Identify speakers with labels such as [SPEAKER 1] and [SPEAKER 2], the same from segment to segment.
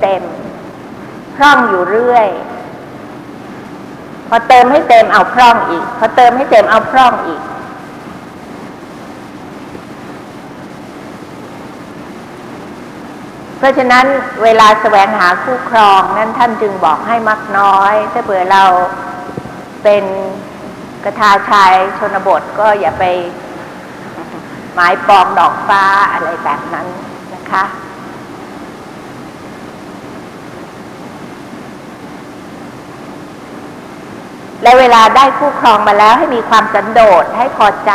[SPEAKER 1] เต็ม พร่องอยู่เรื่อย พอเติมให้เต็มเอาพร่องอีก พอเติมให้เต็มเอาพร่องอีก เพราะฉะนั้นเวลาแสวงหาคู่ครองนั้นท่านจึงบอกให้มักน้อย ถ้าเผื่อเราเป็นกระทาชายชนบทก็อย่าไปหมายปองดอกฟ้าอะไรแบบนั้นนะคะ และเวลาได้คู่ครองมาแล้วให้มีความสันโดษให้พอใจ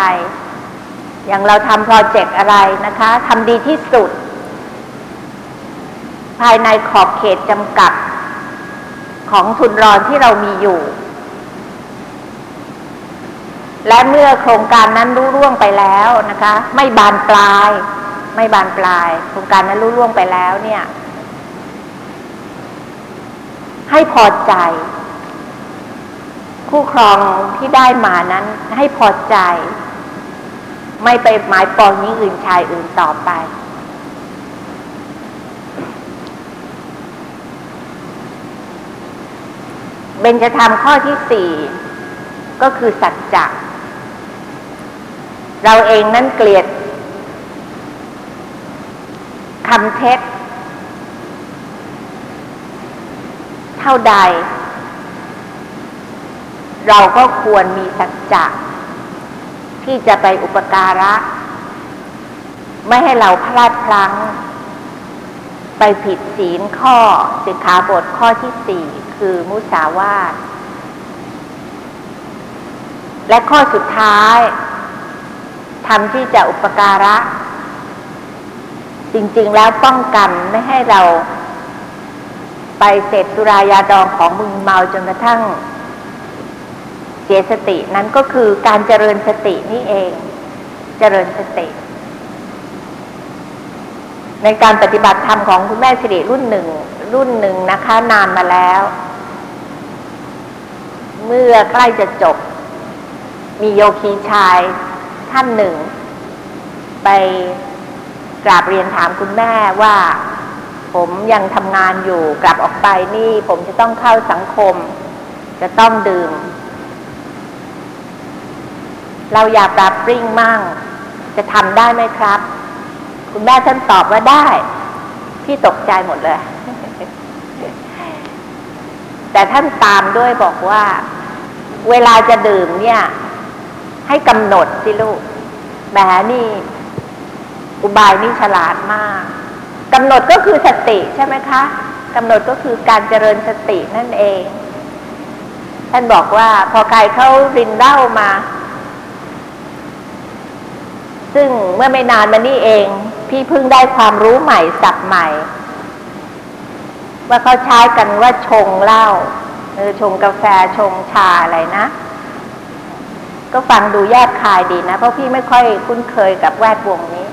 [SPEAKER 1] อย่างเราทำโปรเจกต์อะไรนะคะทำดีที่สุด ภายในขอบเขตจำกัด ของทุนรอนที่เรามีอยู่ และเมื่อโครงการนั้นรู้ร่วงไปแล้วนะคะ ไม่บานปลาย ไม่บานปลาย โครงการนั้นรู้ร่วงไปแล้วเนี่ย ให้พอใจ คู่ครองที่ได้มานั้นให้พอใจ ไม่ไปหมายปองนี้อื่นชายอื่นต่อไป เบญจธรรมข้อที่สี่ก็คือสัจจะเราเองนั้นเกลียดคำเท็จ เท่าใด เราก็ควรมีสัจจะที่จะไปอุปการะ ไม่ให้เราพลาดพลั้ง ไปผิดศีลข้อสิกขาบทข้อที่สี่คือมุสาวาทและข้อสุดท้ายทำที่จะอุปการะ จริงๆแล้วป้องกันไม่ให้เรา ไปเสพสุรายาดองของมึงเมาจนกระทั่ง ยสตินั้นก็คือการเจริญสตินี่เอง เจริญสติ ในการปฏิบัติธรรมของคุณแม่สิริรุ่นหนึ่ง รุ่นหนึ่งนะคะ นานมาแล้ว เมื่อใกล้จะจบ มีโยคีชายท่านหนึ่ง ไปกราบเรียนถามคุณแม่ว่า ผมยังทำงานอยู่กลับออกไปนี่ ผมจะต้องเข้าสังคม จะต้องดื่ม เราอยากปรับปริ้งมั่ง จะทำได้ไหมครับ คุณแม่ท่านตอบว่าได้ พี่ตกใจหมดเลย แต่ท่านตามด้วยบอกว่า เวลาจะดื่มเนี่ย ให้กำหนดสิลูกแหมนี่ อุบายนี่ฉลาดมากกำหนดก็คือสติใช่ไหมคะกำหนดก็คือการเจริญสตินั่นเอง ท่านบอกว่าพอใครเขารินเหล้ามา ซึ่งเมื่อไม่นานมานี่เอง พี่เพิ่งได้ความรู้ใหม่สับใหม่ ว่าเขาใช้กันว่าชงเหล้าเออชงกาแฟชงชาอะไรนะ ก็ฟังดูแยกคายดีนะ เพราะพี่ไม่ค่อยคุ้นเคยกับแวดวงนี้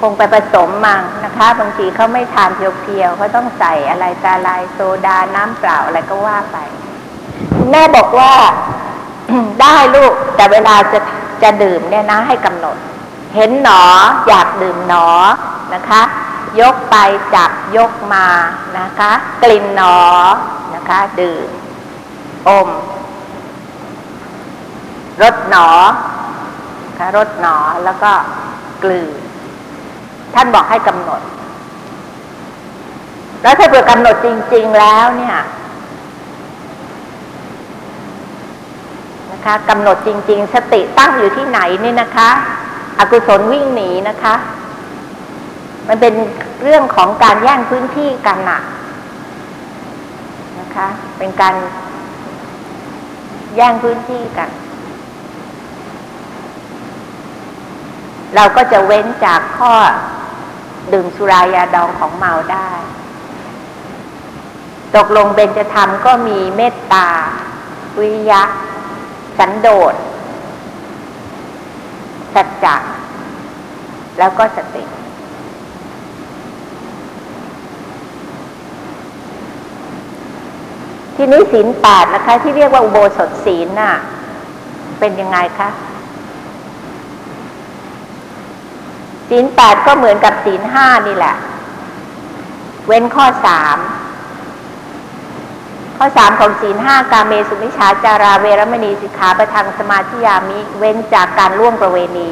[SPEAKER 1] คงไปผสมมังนะคะ บางทีเขาไม่ทานเพียวๆเขาต้องใส่อะไรตาลายโซดาน้ำเปล่าอะไรก็ว่าไป แม่บอกว่า ได้ลูก แต่เวลาจะจะดื่มเนี่ยนะ ให้กำหนด เห็นหนออยากดื่มหนอนะคะ ยกไปจับยกมานะคะ กลิ่นหนอนะคะ ดื่ม อมรสหนอคะรสหนอแล้วก็กลืนท่านบอกให้กำหนด แล้วถ้าเผื่อกำหนดจริง ๆ แล้วเนี่ย นะคะกำหนดจริง ๆ สติตั้งอยู่ที่ไหนนี่นะคะ อกุศลวิ่งหนีนะคะ มันเป็นเรื่องของการแย่งพื้นที่กันนะนะคะ เป็นการแย่งพื้นที่กัน เราก็จะเว้นจากข้อดื่มสุรายาดองของเมาได้ ตกลงเบญจธรรมก็มีเมตตา วิยะ สันโดษสัจจะแล้วก็สติ ทีนี้ศีลแปดนะคะ ที่เรียกว่าอุโบสถศีลน่ะ เป็นยังไงคะศีลแปดก็เหมือนกับศีลห้านี่แหละ เว้นข้อสาม ข้อสามของศีลห้ากาเมสุมิชาจาราเวรมณีสิกขาประทังสมาธิยามิเว้นจากการล่วงประเวณี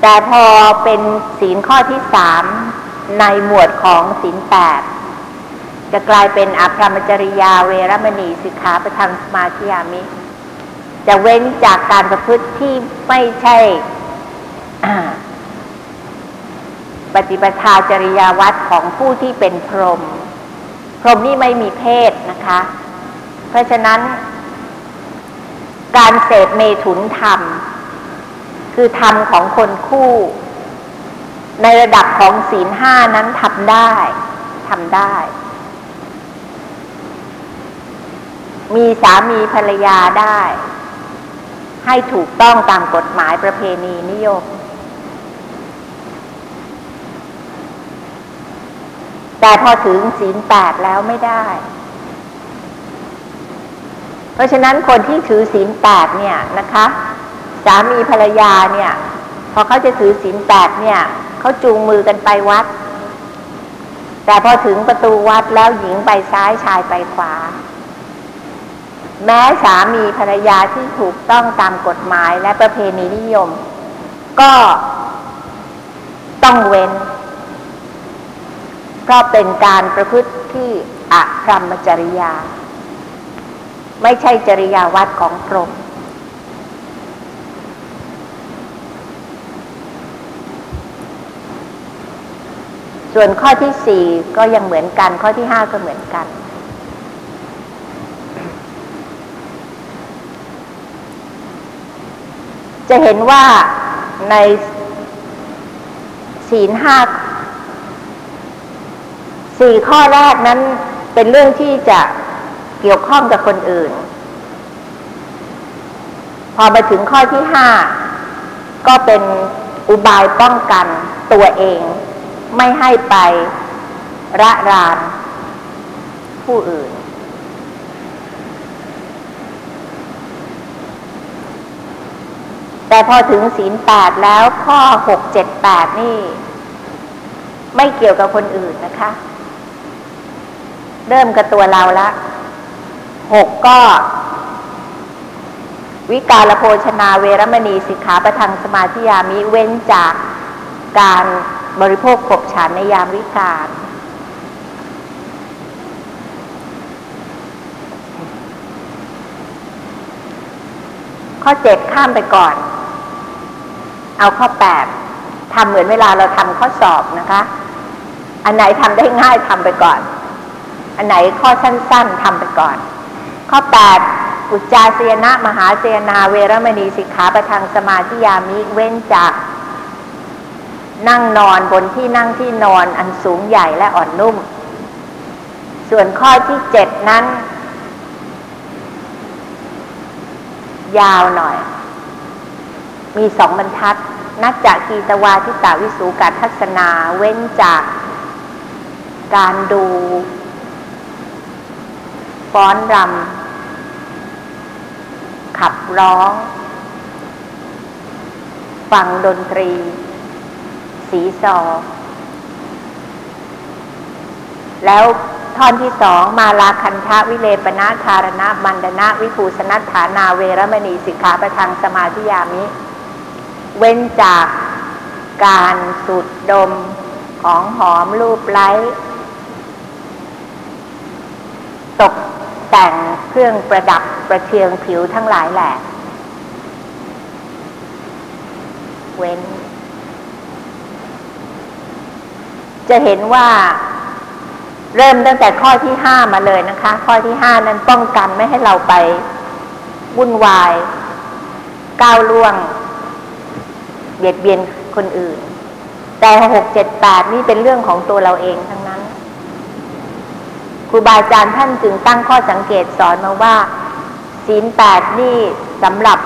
[SPEAKER 1] แต่พอเป็นศีลข้อที่สามในหมวดของศีลแปดจะกลายเป็นอภรรมจริยาเวรมณีสิกขาประทังสมาธิยามิ จะเว้นจากการประพฤติที่ไม่ใช่ปฏิปทาจริยาวัดของผู้ที่เป็นพรหม พรหมนี่ไม่มีเพศนะคะ เพราะฉะนั้น การเสพเมถุนธรรม คือธรรมของคนคู่ ในระดับของศีลห้านั้นทำได้ทำได้ มีสามีภรรยาได้ ให้ถูกต้องตามกฎหมายประเพณีนิยม แต่พอถึงศีลแปดแล้วไม่ได้ เพราะฉะนั้นคนที่ถือศีลแปดเนี่ยนะคะ สามีภรรยาเนี่ย พอเขาจะถือศีลแปดเนี่ยเขาจูงมือกันไปวัด แต่พอถึงประตูวัดแล้วหญิงไปซ้ายชายไปขวา แม้สามีภรรยาที่ถูกต้องตามกฎหมายและประเพณีนิยม ก็ต้องเว้น ก็เป็นการประพฤติที่อะพรหมจริยา ไม่ใช่จริยาวัดของพรหมส่วนข้อที่สี่ก็ยังเหมือนกัน ข้อที่ห้าก็เหมือนกัน จะเห็นว่าในศีลห้า สี่ข้อแรกนั้นเป็นเรื่องที่จะเกี่ยวข้องกับคนอื่น พอมาถึงข้อที่ห้าก็เป็นอุบายป้องกันตัวเอง ไม่ให้ไประราน ผู้อื่น แต่พอถึงศีลแปดแล้วข้อหกเจ็ดแปดนี่ ไม่เกี่ยวกับคนอื่นนะคะ เริ่มกับตัวเราละหกก็ วิกาลโภชนาเวรมณีสิกขาประทังสมาธิยามิเว้นจากการบริโภคขบฉันในยามวิกาลข้อเจ็ดข้ามไปก่อน เอาข้อแปดทำเหมือนเวลาเราทำข้อสอบนะคะ อันไหนทำได้ง่ายทำไปก่อน อันไหนข้อสั้น ๆทำไปก่อน ข้อแปดอุจจาเสยนะ มหาเสยนาเวรมณีสิกขาประทังสมาธิยามิเว้นจากนั่งนอนบนที่นั่งที่นอนอันสูงใหญ่และอ่อนนุ่ม ส่วนข้อที่เจ็ดนั้น ยาวหน่อย มีสองบรรทัด นัจจกีตวาทิตาวิสูกัทัศนาเว้นจากการดู ฟ้อนรำขับร้อง ฟังดนตรี สีซอ แล้วท่อนที่สองมาลาคันทะวิเลปนาธารณะมันดนะวิภูสนัฐานาเวรมณีสิกขาประทังสมาธิยามิ เว้นจากการสูดดมของหอมรูปไล้ตก แต่งเครื่องประดับประเทืองผิวทั้งหลายแหละเว้น จะเห็นว่าเริ่มตั้งแต่ข้อที่ห้ามาเลยนะคะ ข้อที่ห้านั้นป้องกันไม่ให้เราไปวุ่นวาย ก้าวล่วง เบียดเบียนคนอื่น แต่หกเจ็ดแปดนี่เป็นเรื่องของตัวเราเองทั้งนั้น ครูบาอาจารย์ท่านจึงตั้งข้อสังเกตสอนมาว่า ศีลแปดนี่สำหรับ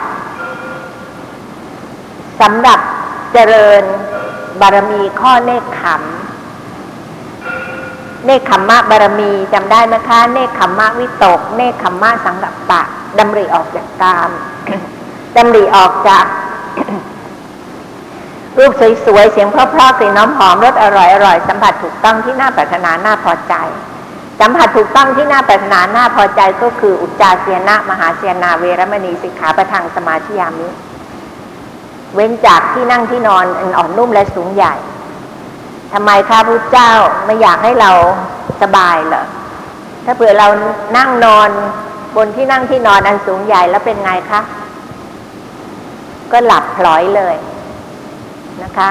[SPEAKER 1] สำหรับเจริญบารมีข้อเนคขมเนคขมมะบารมีจำได้ไหมคะ เนคขมมะวิตก เนคขมมะสังกัปปะดำริออกจากกามดำริออกจากรูปสวยๆ เสียงเพราะๆกลิ่นน้ำหอมรสอร่อยๆ สัมผัสถูกต้องที่น่าปรารถนาน่าพอใจ สัมผัสถูกต้องที่น่าปรารถนาน่าพอใจก็คืออุจจาเสียนะ มหาเสียนาเวรมณีสิกขาประทังสมาธิยามิเว้นจากที่นั่งที่นอนอันอ่อนนุ่มและสูงใหญ่ทำไมข้าพุทธเจ้าไม่อยากให้เราสบายเหรอถ้าเผื่อเรานั่งนอนบนที่นั่งที่นอนอันสูงใหญ่แล้วเป็นไงคะ ก็หลับพลอยเลยนะคะ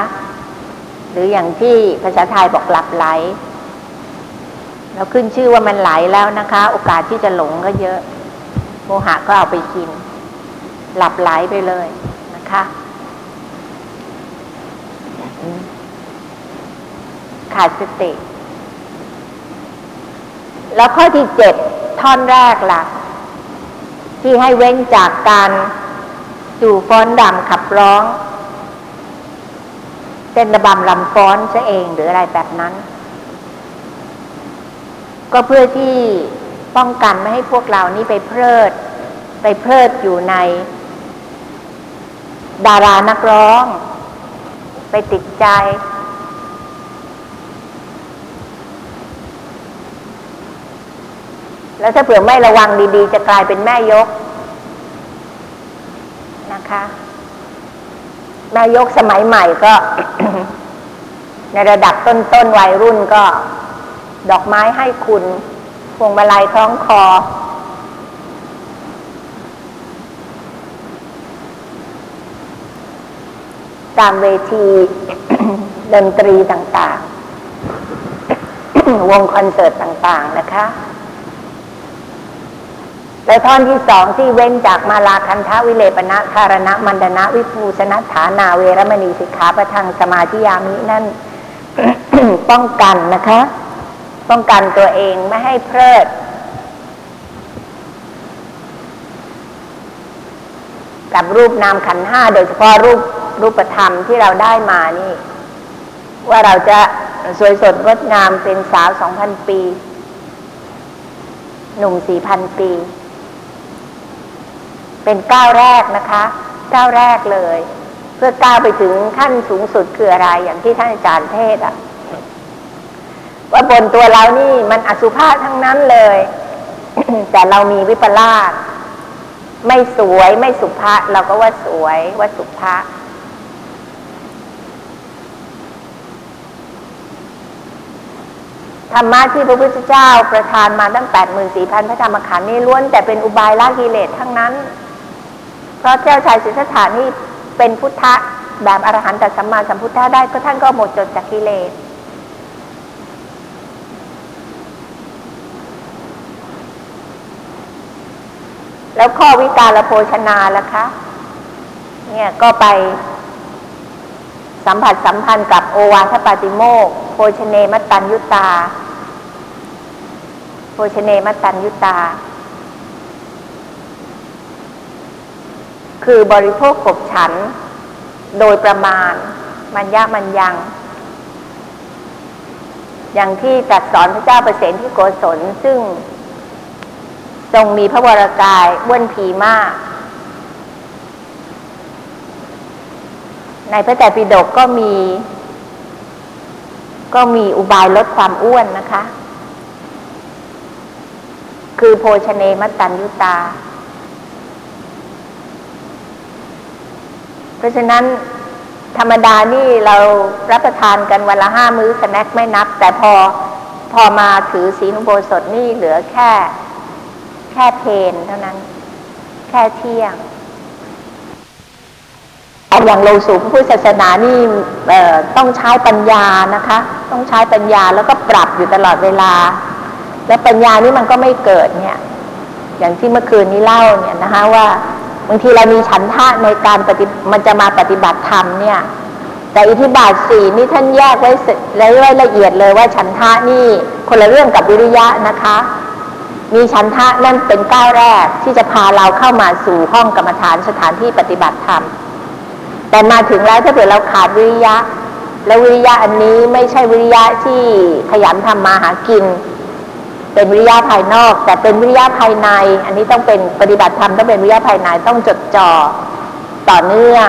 [SPEAKER 1] หรืออย่างที่ภาษาไทยบอกหลับไหล เราขึ้นชื่อว่ามันไหลแล้วนะคะ โอกาสที่จะหลงก็เยอะ โมหะก็เอาไปกิน หลับไหลไปเลยนะคะขาดสติ แล้วข้อที่เจ็ดท่อนแรกล่ะ ที่ให้เว้นจากการจู่ฟ้อนดำขับร้องเต้นระบำลำฟ้อนซะเองหรืออะไรแบบนั้น ก็เพื่อที่ป้องกันไม่ให้พวกเรานี่ไปเพลิด ไปเพลิดอยู่ใน ดารานักร้อง ไปติดใจ แล้วถ้าเผื่อไม่ระวังดีๆ จะกลายเป็นแม่ยกนะคะ แม่ยกสมัยใหม่ก็ ในระดับต้นๆวัยรุ่นก็ ดอกไม้ให้คุณพวงมาลัยคล้องคอ ตามเวทีดนตรีต่างๆ วงคอนเสิร์ตต่างๆนะคะและท่อนที่สองที่เว้นจากมาลาคันทวิเลปนะคารณะมันดนะวิภูชนะฐานาเวรมณีสิกขาประทังสมาธิยามินั่น ป้องกันนะคะ ป้องกันตัวเองไม่ให้เพลิด กับรูปนามขันห้าโดยเฉพาะรูปรูปธรรมที่เราได้มานี่ ว่าเราจะสวยสดงดงามเป็นสาวสองพันปี หนุ่มสี่พันปี เป็นก้าวแรกนะคะก้าวแรกเลย เพื่อก้าวไปถึงขั้นสูงสุดคืออะไรอย่างที่ท่านอาจารย์เทศอะ ว่าบนตัวเรานี่มันอสุภะทั้งนั้นเลย แต่เรามีวิปลาสไม่สวยไม่สุภาพเราก็ว่าสวยว่าสุภาพธรรมะที่พระพุทธเจ้าประทานมาตั้งแปดหมื่นสี่พันพระธรรมขันธ์นี่ล้วนแต่เป็นอุบายละกิเลสทั้งนั้น เพราะเจ้าชายสิทธัตถานี่เป็นพุทธะแบบอรหันตสัมมาสัมพุทธะได้ก็ท่านก็หมดจดจากกิเลส แล้วข้อวิการโภชนาล่ะคะ เนี่ยก็ไปสัมผัสสัมพันธ์กับโอวาทปาติโมกโภชเนมัตตัญยุตา โภชเนมัตตัญยุตา คือบริโภคกบฉัน โดยประมาณ มันยากมันยัง อย่างที่ตรัสสอนพระเจ้าประเสนที่โกศลซึ่ง ทรงมีพระวรากายว้วนผีมาก ในพระแต่ปิฎกก็มี ก็มีอุบายลดความอ้วนนะคะ คือโภชเนมัตตัญยุตา เพราะฉะนั้นธรรมดานี่เรารับประทานกันวันละห้ามื้อสแน็คไม่นับ แต่พอพอมาถือศีลอุโบสถนี่เหลือแค่ แค่เพนเท่านั้น แค่เที่ยงเอาอย่างโลสูพระพุทธศาสนานี่ต้องใช้ปัญญานะคะ ต้องใช้ปัญญาแล้วก็ปรับอยู่ตลอดเวลา แล้วปัญญานี่มันก็ไม่เกิดเนี่ย อย่างที่เมื่อคืนนี้เล่าเนี่ยนะคะว่าบางทีเรามีฉันทะในการปฏิมันจะมาปฏิบัติธรรมเนี่ย แต่อิทธิบาทสี่นี่ท่านแยกไว้ไว้ละเอียดเลยว่าฉันทะนี่คนละเรื่องกับวิริยะนะคะ มีฉันทะนั่นเป็นก้าวแรกที่จะพาเราเข้ามาสู่ห้องกรรมฐานสถานที่ปฏิบัติธรรม แต่มาถึงแล้วถ้าเกิดเราขาดวิริยะ แล้ววิริยะอันนี้ไม่ใช่วิริยะที่ขยันทำมาหากิน เป็นวิริยะภายนอก แต่เป็นวิริยะภายใน อันนี้ต้องเป็นปฏิบัติธรรมต้องเป็นวิริยะภายในต้องจดจ่อต่อเนื่อง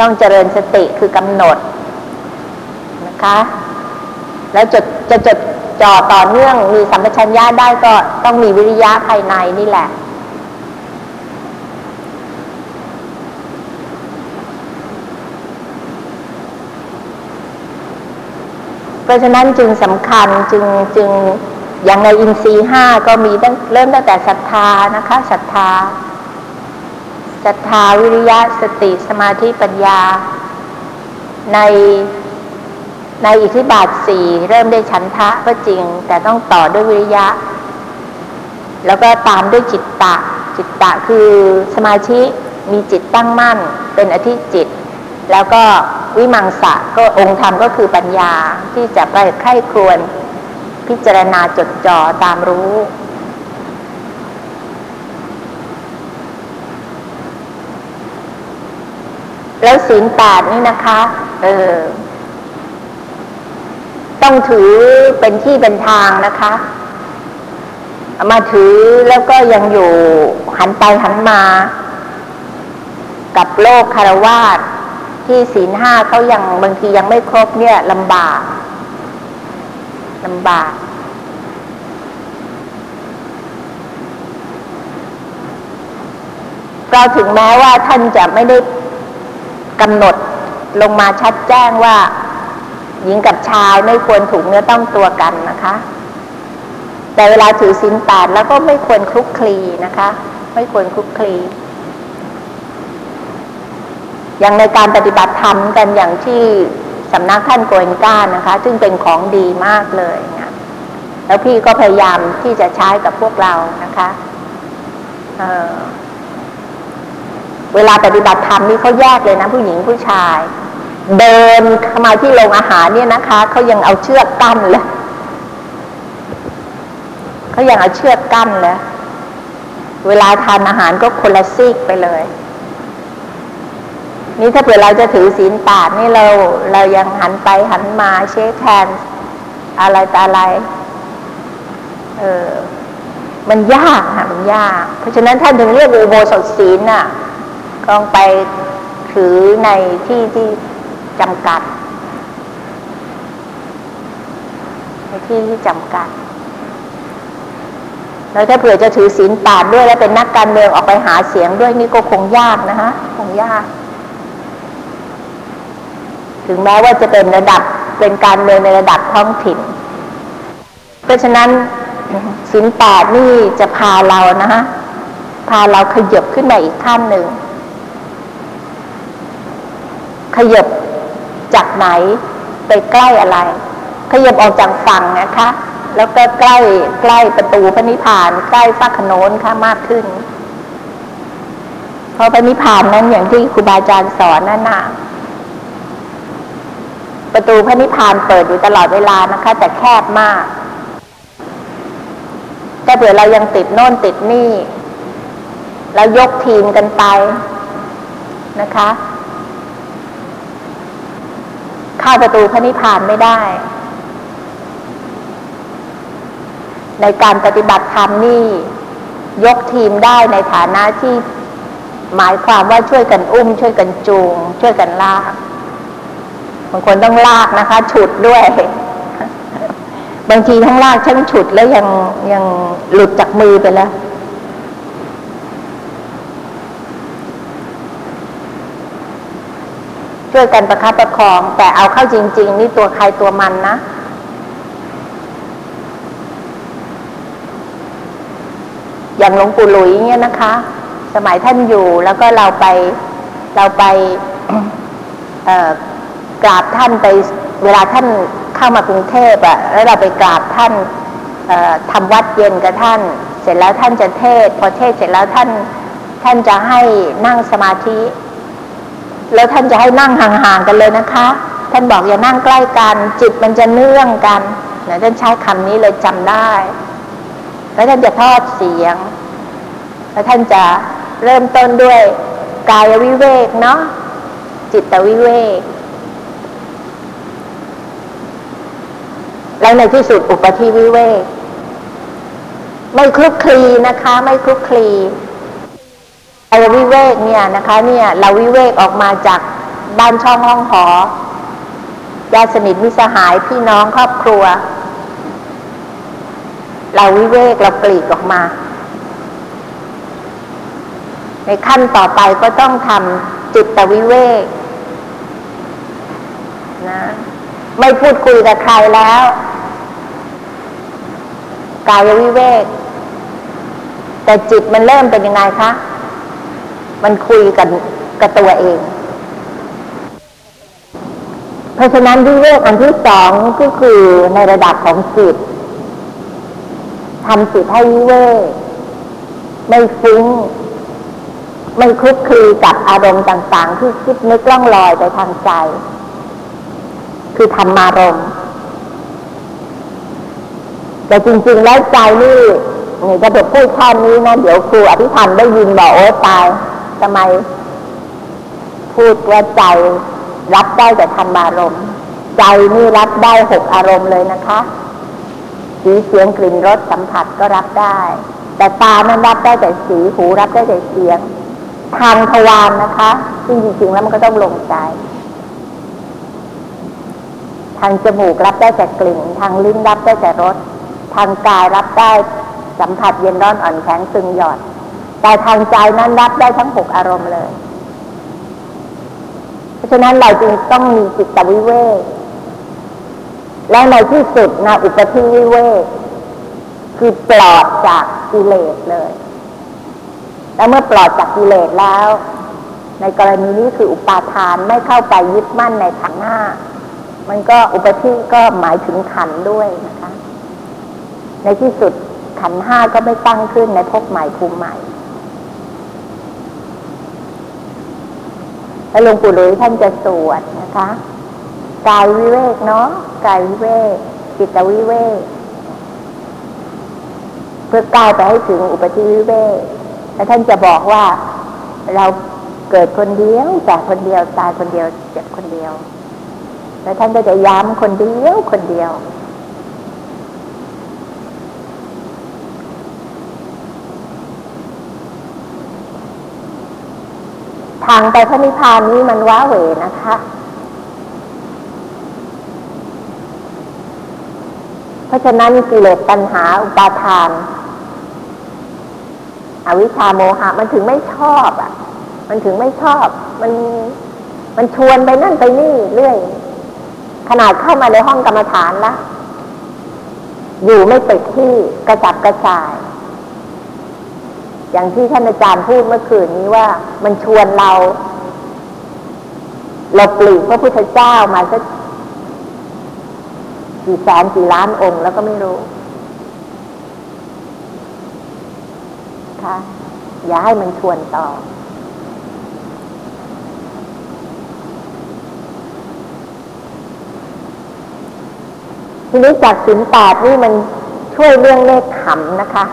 [SPEAKER 1] ต้องเจริญสติคือกำหนดนะคะ แล้วจดจะจด จ่อต่อเนื่องมีสัมปชัญญะได้ก็ต้องมีวิริยะภายในนี่แหละ เพราะฉะนั้นจึงสำคัญจึงจึงอย่างในอินทรีห้าก็มีตั้งเริ่มตั้งแต่ศรัทธานะคะศรัทธาศรัทธาวิริยะสติสมาธิปัญญา ใน ในอิทธิบาทสี่เริ่มได้ฉันทะก็จริง แต่ต้องต่อด้วยวิริยะ แล้วก็ตามด้วยจิตตะ จิตตะคือสมาธิมีจิตตั้งมั่น เป็นอธิจิต แล้วก็วิมังสะก็องค์ธรรมก็คือปัญญาที่จะไปไข้ครวนพิจารณาจดจ่อตามรู้ แล้วศีลแปดนี่นะคะ เออ ต้องถือเป็นที่เป็นทางนะคะ มาถือแล้วก็ยังอยู่หันไปหันมา กับโลกคารวาสที่ศีลห้าเขายังบางทียังไม่ครบเนี่ยลำบากลำบาก เราถึงแม้ว่าท่านจะไม่ได้กำหนดลงมาชัดแจ้งว่า หญิงกับชายไม่ควรถูกเนื้อต้องตัวกันนะคะ แต่เวลาถือศีลแปดแล้วก็ไม่ควรคลุกคลีนะคะ ไม่ควรคลุกคลี อย่างในการปฏิบัติธรรมกันอย่างที่สำนักท่านโกเอนก้านะคะ ซึ่งเป็นของดีมากเลยนะแล้วพี่ก็พยายามที่จะใช้กับพวกเรานะคะเเวลาปฏิบัติธรรมนี่เขาแยกเลยนะ ผู้หญิงผู้ชาย เดินเข้ามาที่โรงอาหารเนี่ยนะคะเขายังเอาเชือกกั้นเลยเขายังเอาเชือกกั้นเลยเวลาทานอาหารก็คนละซีกไปเลย นี่ถ้าเผื่อเราจะถือศีลแปดนี่เรา เรายังหันไปหันมาเช็คแทนอะไรต่อะไร เออ มันยากค่ะมันยาก เพราะฉะนั้นท่านถึงเรียกอุโบสถศีลน่ะต้องไปถือในที่ที่ จำกัดในที่ที่จำกัด แล้วถ้าเผื่อจะถือศีลแปดด้วยแล้วเป็นนักการเมืองออกไปหาเสียงด้วยนี่ก็คงยากนะฮะ คงยาก ถึงแม้ว่าจะเป็นระดับเป็นการเมืองในระดับท้องถิ่น เพราะฉะนั้นศีลแปดนี่จะพาเรานะฮะ พาเราขยับขึ้นมาอีกขั้นหนึ่งขยับ จากไหนไปใกล้อะไร ขยับออกจากฝั่งนะคะ แล้วก็ใกล้ใกล้ประตูพระนิพพาน ใกล้ฟักขนนค่ะมากขึ้น เพราะพระนิพพานนั้นอย่างที่ครูบาอาจารย์สอนนั่นน่ะประตูพระนิพพานเปิดอยู่ตลอดเวลานะคะ แต่แคบมากแต่เผื่อเรายังติดโน่นติดนี่ แล้วยกทีมกันไปนะคะ เข้าประตูพระนิพพานไม่ได้ ในการปฏิบัติธรรมนี่ ยกทีมได้ในฐานะที่หมายความว่าช่วยกันอุ้ม ช่วยกันจูง ช่วยกันลากบางคนต้องลากนะคะ ฉุดด้วย บางทีทั้งลากทั้งฉุดแล้วยังยังหลุดจากมือไปแล้ว ช่วยกันประคับประคอง แต่เอาเข้าจริง ๆ นี่ตัวใครตัวมันนะอย่างหลวงปู่หลุยเนี่ยนะคะ สมัยท่านอยู่แล้วก็เราไปเราไปกราบท่านไปเวลาท่านเข้ามากรุงเทพอะแล้วเราไปกราบท่านทำวัดเย็นกับท่าน เสร็จแล้วท่านจะเทศพอเทศเสร็จแล้วท่านท่านจะให้นั่งสมาธิ แล้วท่านจะให้นั่งห่างๆกันเลยนะคะ ท่านบอกอย่านั่งใกล้กัน จิตมันจะเนื่องกันนะท่านใช้คำนี้เลยจำได้ แล้วท่านจะทอดเสียง แล้วท่านจะเริ่มต้นด้วยกายวิเวกเนาะจิตวิเวก แล้วในที่สุดอุปธิวิเวก ไม่คลุกคลีนะคะ ไม่คลุกคลี ไอวิเวกเนี่ยนะคะเนี่ยเราวิเวกออกมาจากบ้านช่องห้องหอญาติสนิทมิสหายพี่น้องครอบครัว เราวิเวกเราปลีกออกมา ในขั้นต่อไปก็ต้องทำจิตวิเวกนะไม่พูดคุยกับใครแล้ว กายวิเวก แต่จิตมันเริ่มเป็นยังไงคะ มันคุยกันกับตัวเอง เพราะฉะนั้นวิเวกอันที่สองก็คือในระดับของจิตทำจิตให้วิเวกไม่ฟุ้ง ไม่คลุกคลีกับอารมณ์ต่างๆ ที่คิดนึกล่องลอยไปทางใจ คือธรรมารมณ์แต่จริงๆ แล้วใจนี่นี่จะเด็กพูดแค่นี้นะ เดี๋ยวครูอภิธรรมได้ยินบอกโอ้ตาย ทำไม พูดว่าใจรับได้แต่ธรรมารมณ์ ใจนี่รับได้หกอารมณ์เลยนะคะสีเสียงกลิ่นรสสัมผัสก็รับได้ แต่ตานั้นรับได้แต่สีหูรับได้แต่เสียง ทางทวารนนะคะ ซึ่งจริงๆแล้วมันก็ต้องลงใจ ทางจมูกรับได้แต่กลิ่น ทางลิ้นรับได้แต่รส ทางกายรับได้สัมผัสเย็นร้อนอ่อนแข็งตึงหย่อน แต่ทางใจนั้นรับได้ทั้งหกอารมณ์เลย เพราะฉะนั้นเราจึงต้องมีจิตวิเวกและในที่สุดนะอุปธิวิเวกคือปลอดจากกิเลสเลย และเมื่อปลอดจากกิเลสแล้ว ในกรณีนี้คืออุปาทานไม่เข้าไปยึดมั่นในขันหน้า มันก็อุปธิก็หมายถึงขันด้วยนะคะ ในที่สุดขันห้าก็ไม่ตั้งขึ้นในภพใหม่ภูมิใหม่ แล้วหลวงปู่หลุยท่านจะสวดนะคะกายวิเวกเนาะกายวิเวกจิตวิเวกเพื่อก้าวไปให้ถึงอุปธิวิเวกแล้วท่านจะบอกว่าเราเกิดคนเดียวแก่คนเดียวตายคนเดียวเจ็บคนเดียว แล้วท่านก็จะย้ำคนเดียวคนเดียว ทางไปพระนิพพานนี้มันว้าเหวนะคะ เพราะฉะนั้นกิเลสตัณหาอุปาทาน อวิชชาโมหะ มันถึงไม่ชอบอะ มันถึงไม่ชอบ มันมันชวนไปนั่นไปนี่เรื่อย ขนาดเข้ามาในห้องกรรมฐานละอยู่ไม่ติดที่กระจับกระจาย อย่างที่ท่านอาจารย์พูดเมื่อคืนนี้ว่ามันชวนเรา เราปลีกพระพุทธเจ้ามาสักกี่แสนกี่ล้านองค์แล้วก็ไม่รู้ค่ะอย่าให้มันชวนต่อ ทีนี้จากสินแปดนี่มันช่วยเรื่องเลขขำนะคะ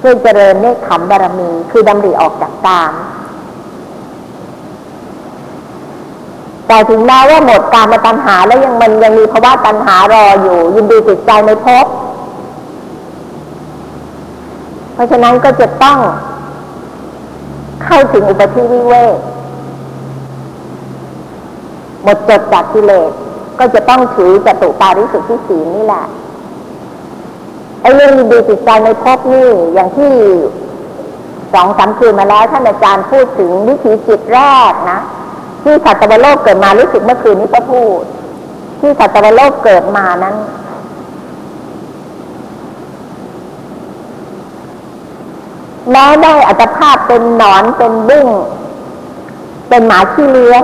[SPEAKER 1] ช่วยเจริญเนคขมบารมี คือดำริออกจากกามแต่ถึงแม้ว่าหมดการมาตัญหาแล้วยังมันยังมีภาวะตัญหารออยู่ ยินดีจิตใจในภพเพราะฉะนั้นก็จะต้องเข้าถึงอุปธิวิเวกหมดจดจากกิเลสก็จะต้องถือจตุปาริสุทธิศีนี่แหละ อ้เรื่องดีจิตใจในภพนี่อย่างที่สองสามคืนมาแล้วท่านอาจารย์พูดถึงวิถีจิตแรกนะที่สัตวโลกเกิดมารู้สึกเมื่อคืนนี้ก็พูด ที่สัตวโลกเกิดมานั้น แม้ได้อัตภาพเป็นหนอนเป็นบุ้งเป็นหมาขี้เลี้ยง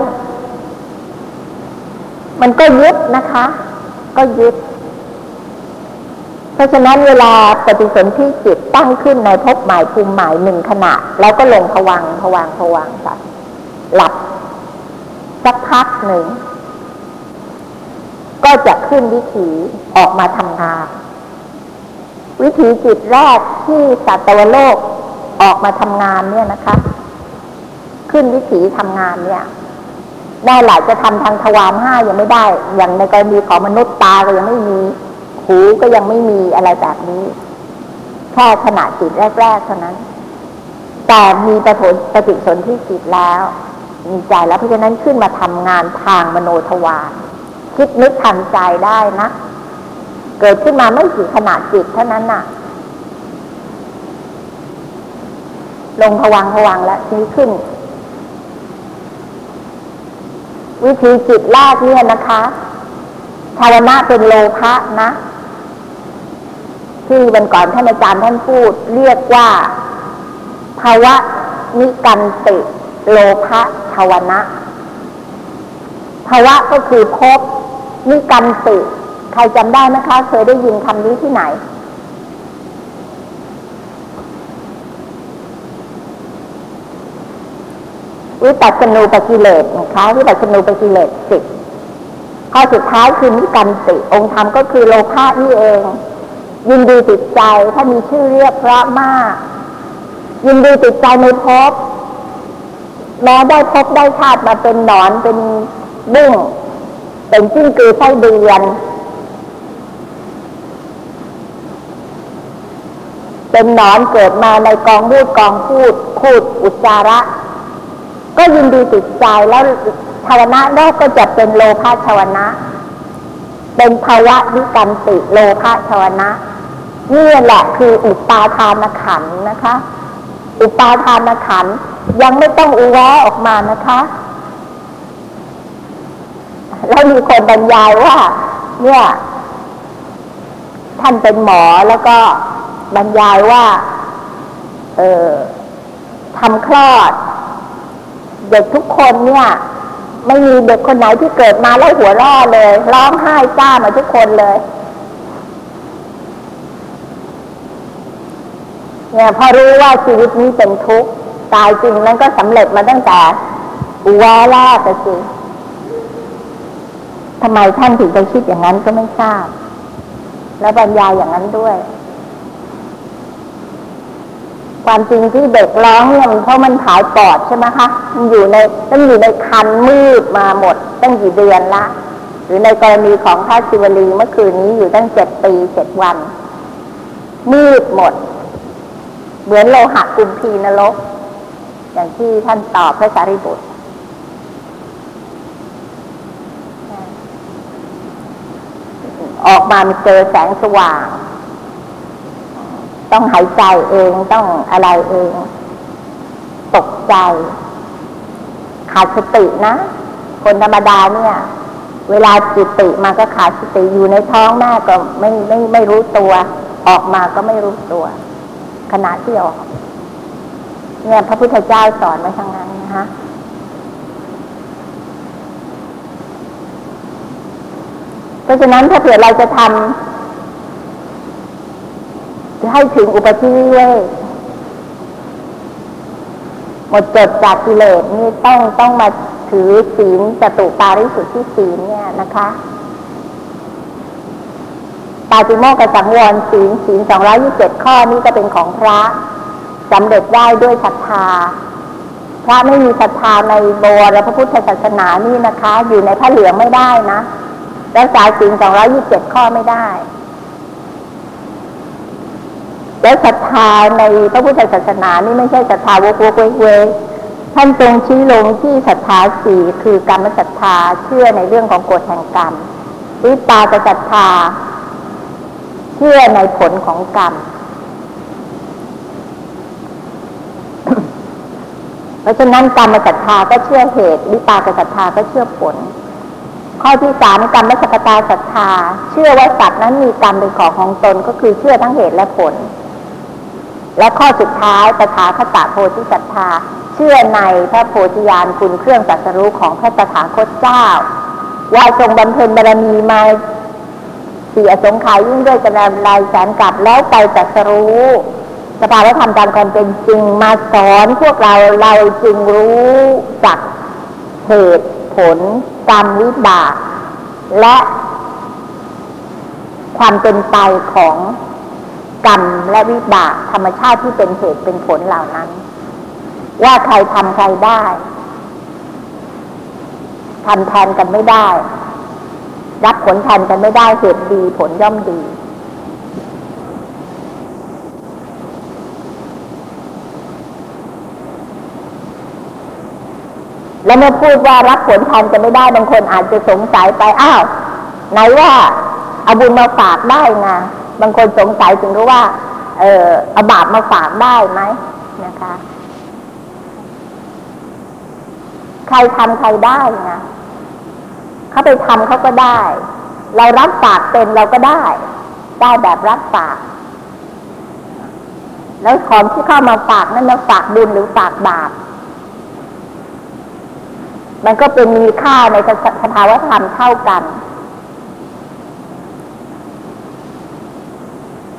[SPEAKER 1] มันก็ยึดนะคะ ก็ยึด ราะฉะนั้นเวลาปฏิสนธิจิตตั้งขึ้นในภพหมายภูมิหมายหนึ่งขณะ แล้วก็ลงผวังผวังผวังค่ะหลับสักพักหนึ่ง ก็จะขึ้นวิถีออกมาทำงาน วิถีจิตแรกที่สัตวโลกออกมาทำงานเนี่ยนะคะ ขึ้นวิถีทำงานเนี่ยได้หลายจะทำทางทวารห้ายังไม่ได้ อย่างในกรณีของมนุษย์ตาก็ยังไม่มีูก็ยังไม่มีอะไรแบบนี้แค่ขณะจิตแรกๆเท่านั้น แต่มีปฐนปฏิสนธิจิตแล้ว มีใจแล้วเพราะฉะนั้นขึ้นมาทำงานทางมโนทวารคิดนึกทางใจได้นะ เกิดขึ้นมาไม่กี่ขนาดจิตเท่านั้นน่ะ ลงผวังผวังแล้วทีนี้ขึ้น วิธีจิตแรกเนี่ยนะคะภาวนะเป็นโลภะนะ ที่วันก่อนท่านอาจารย์ท่านพูดเรียกว่า ภาวะนิกันติโลภะภาวนะ ภาวะก็คือพบนิกันติใครจำได้ไหมคะ เคยได้ยินคำนี้ที่ไหน วิปัสสนูปกิเลสนะคะวิปัสสนูปกิเลสสิข้อสุดท้ายคือนิกันติ องค์ธรรมก็คือโลภะนี่เอง ยินดีติดใจถ้ามีชื่อเรียกพระมาก ยินดีติดใจในภพแม้ได้พบได้ชาติมาเป็นหนอนเป็นบุ้งเป็นจิ้งกือไส้เดือน เป็นหนอนเกิดมาในกองมูดกองพูดพูดอุจจาระ ก็ยินดีติดใจแล้วภาวนะแรกก็จะเป็นโลภะชาวนะ เป็นภาวะวิกันติโลภะชาวนะ นี่แหละคืออุปาทานขันนะคะ อุปาทานขันยังไม่ต้องอุแวะออกมานะคะ แล้วมีคนบรรยายว่า เนี่ย ท่านเป็นหมอแล้วก็บรรยายว่า เออทำคลอด เด็กทุกคนเนี่ย ไม่มีเด็กคนไหนที่เกิดมาแล้วหัวราะเลย ร้องไห้จ้ามาทุกคนเลย เนี่ยพอรู้ว่าชีวิตนี้เป็นทุกข์ตายจริงนั้นก็สำเร็จมาตั้งแต่อุวาแรกแต่สิทำไมท่านถึงไปคิดอย่างนั้นก็ไม่ทราบ และบรรยายอย่างนั้นด้วย ความจริงที่เด็กร้องเนี่ยเพราะมันผายปอดใช่ไหมคะมันอยู่ในต้องอยู่ในคันมืดมาหมดตั้งกี่เดือนละ หรือในกรณีของพระศิวลีเมื่อคืนนี้อยู่ตั้งเจ็ดปีเจ็ดวัน มืดหมด เหมือนโลหะกุมพีนรก อย่างที่ท่านตอบพระสารีบุตร ออกมามีเจอแสงสว่าง ต้องหายใจเองต้องอะไรเอง ตกใจ ขาดสตินะ คนธรรมดาเนี่ย เวลาจิตติมาก็ขาดสติอยู่ในท้องแม่ก็ไม่ไม่ไม่รู้ตัว ออกมาก็ไม่รู้ตัว ขณะที่ออก เนี่ยพระพุทธเจ้าสอนไว้ทางนั้นนะคะเพราะฉะนั้นถ้าเผื่อเราจะทำจะให้ถึงอุปธิวิเวหมดจดจากกิเลสนี่ต้องต้องมาถือศีลจตุปาริสุทธิศีลเนี่ยนะคะ ปาติโมกขสังวรศีลศีลสองร้อยี่สิบเจ็ดข้อนี้ก็เป็นของพระสำเร็จได้ด้วยศรัทธา พระไม่มีศรัทธาในโบและพระพุทธศาสนานี่นะคะ อยู่ในพระเหลืองไม่ได้นะรักษาศีลสองร้อยี่สิบเจ็ดข้อไม่ได้ แล้วศรัทธาในพระพุทธศาสนานี่ไม่ใช่ศรัทธาวกวกเวกเวกท่านทรงชี้ลงที่ศรัทธาสี่คือกรรมศรัทธาเชื่อในเรื่องของกฎแห่งกรรมวิปากศรัทธา ชื่อในผลของกรรม เพราะฉะนั้นกรรมศรัทธาก็เชื่อเหตุวิปากศรัทธาก็เชื่อผล ข้อที่สามกรรมสกตาศรัทธา เชื่อว่าสัตว์นั้นมีกรรมเป็นของของตนก็คือเชื่อทั้งเหตุและผล และข้อสุดท้ายตถาคตโพธิศรัทธา เชื่อในพระโพธิญาณคุณเครื่องตรัสรู้ของพระตถาคตเจ้าว่าทรงบำเพ็ญบารมีมา สี่อสงไขยยิ่งด้วยกำลังลายแสนกลับแล้วไปตรัสรู้สภาวะธรรมตามความเป็นจริงมาสอนพวกเราเราจึงรู้จักเหตุผลกรรมวิบาก และความเป็นไปของกรรมและวิบาก ธรรมชาติที่เป็นเหตุเป็นผลเหล่านั้น ว่าใครทำใครได้ทำแทนกันไม่ได้ รับผลแทนกันไม่ได้เหตุดีผลย่อมดี แล้วเมื่อพูดว่ารับผลแทนจะไม่ได้บางคนอาจจะสงสัยไปอ้าวไหนว่าเอาบุญมาฝากได้ไงบางคนสงสัยถึงก็ว่า เออเอาบาปมาฝากได้ไหมนะคะ ใครทำใครได้นะ เขาไปทำเขาก็ได้ เรารับฝากเป็นเราก็ได้ ได้แบบรับฝาก แล้วของที่เข้ามาฝากนั้นเราฝากบุญหรือฝากบาปมันก็เป็นมีค่าในสภาวธรรมเท่ากัน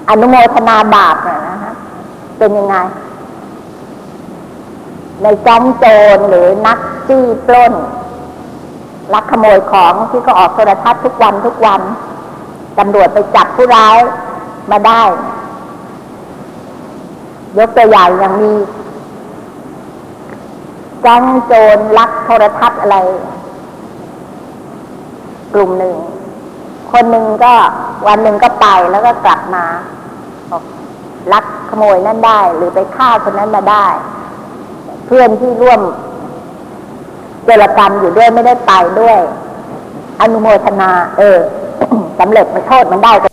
[SPEAKER 1] อนุโมทนาบาปนะนะฮะเป็นยังไง ในจ้องโจรหรือนักจี้ปล้น ลักขโมยของที่ก็ออกโทรทัศน์ทุกวันทุกวันตำรวจไปจับผู้ร้ายมาได้ ยกตัวอย่างอย่างมีจ้องโจรลักโทรทัศน์อะไร กลุ่มหนึ่ง คนหนึ่งก็วันหนึ่งก็ไปแล้วก็กลับมาลักขโมยนั่นได้ หรือไปฆ่าคนนั้นมาได้ เพื่อนที่ร่วม เจรกรรมอยู่ด้วยไม่ได้ไปด้วย อนุโมทนา เออสำเร็จมาโทษมันได้ก็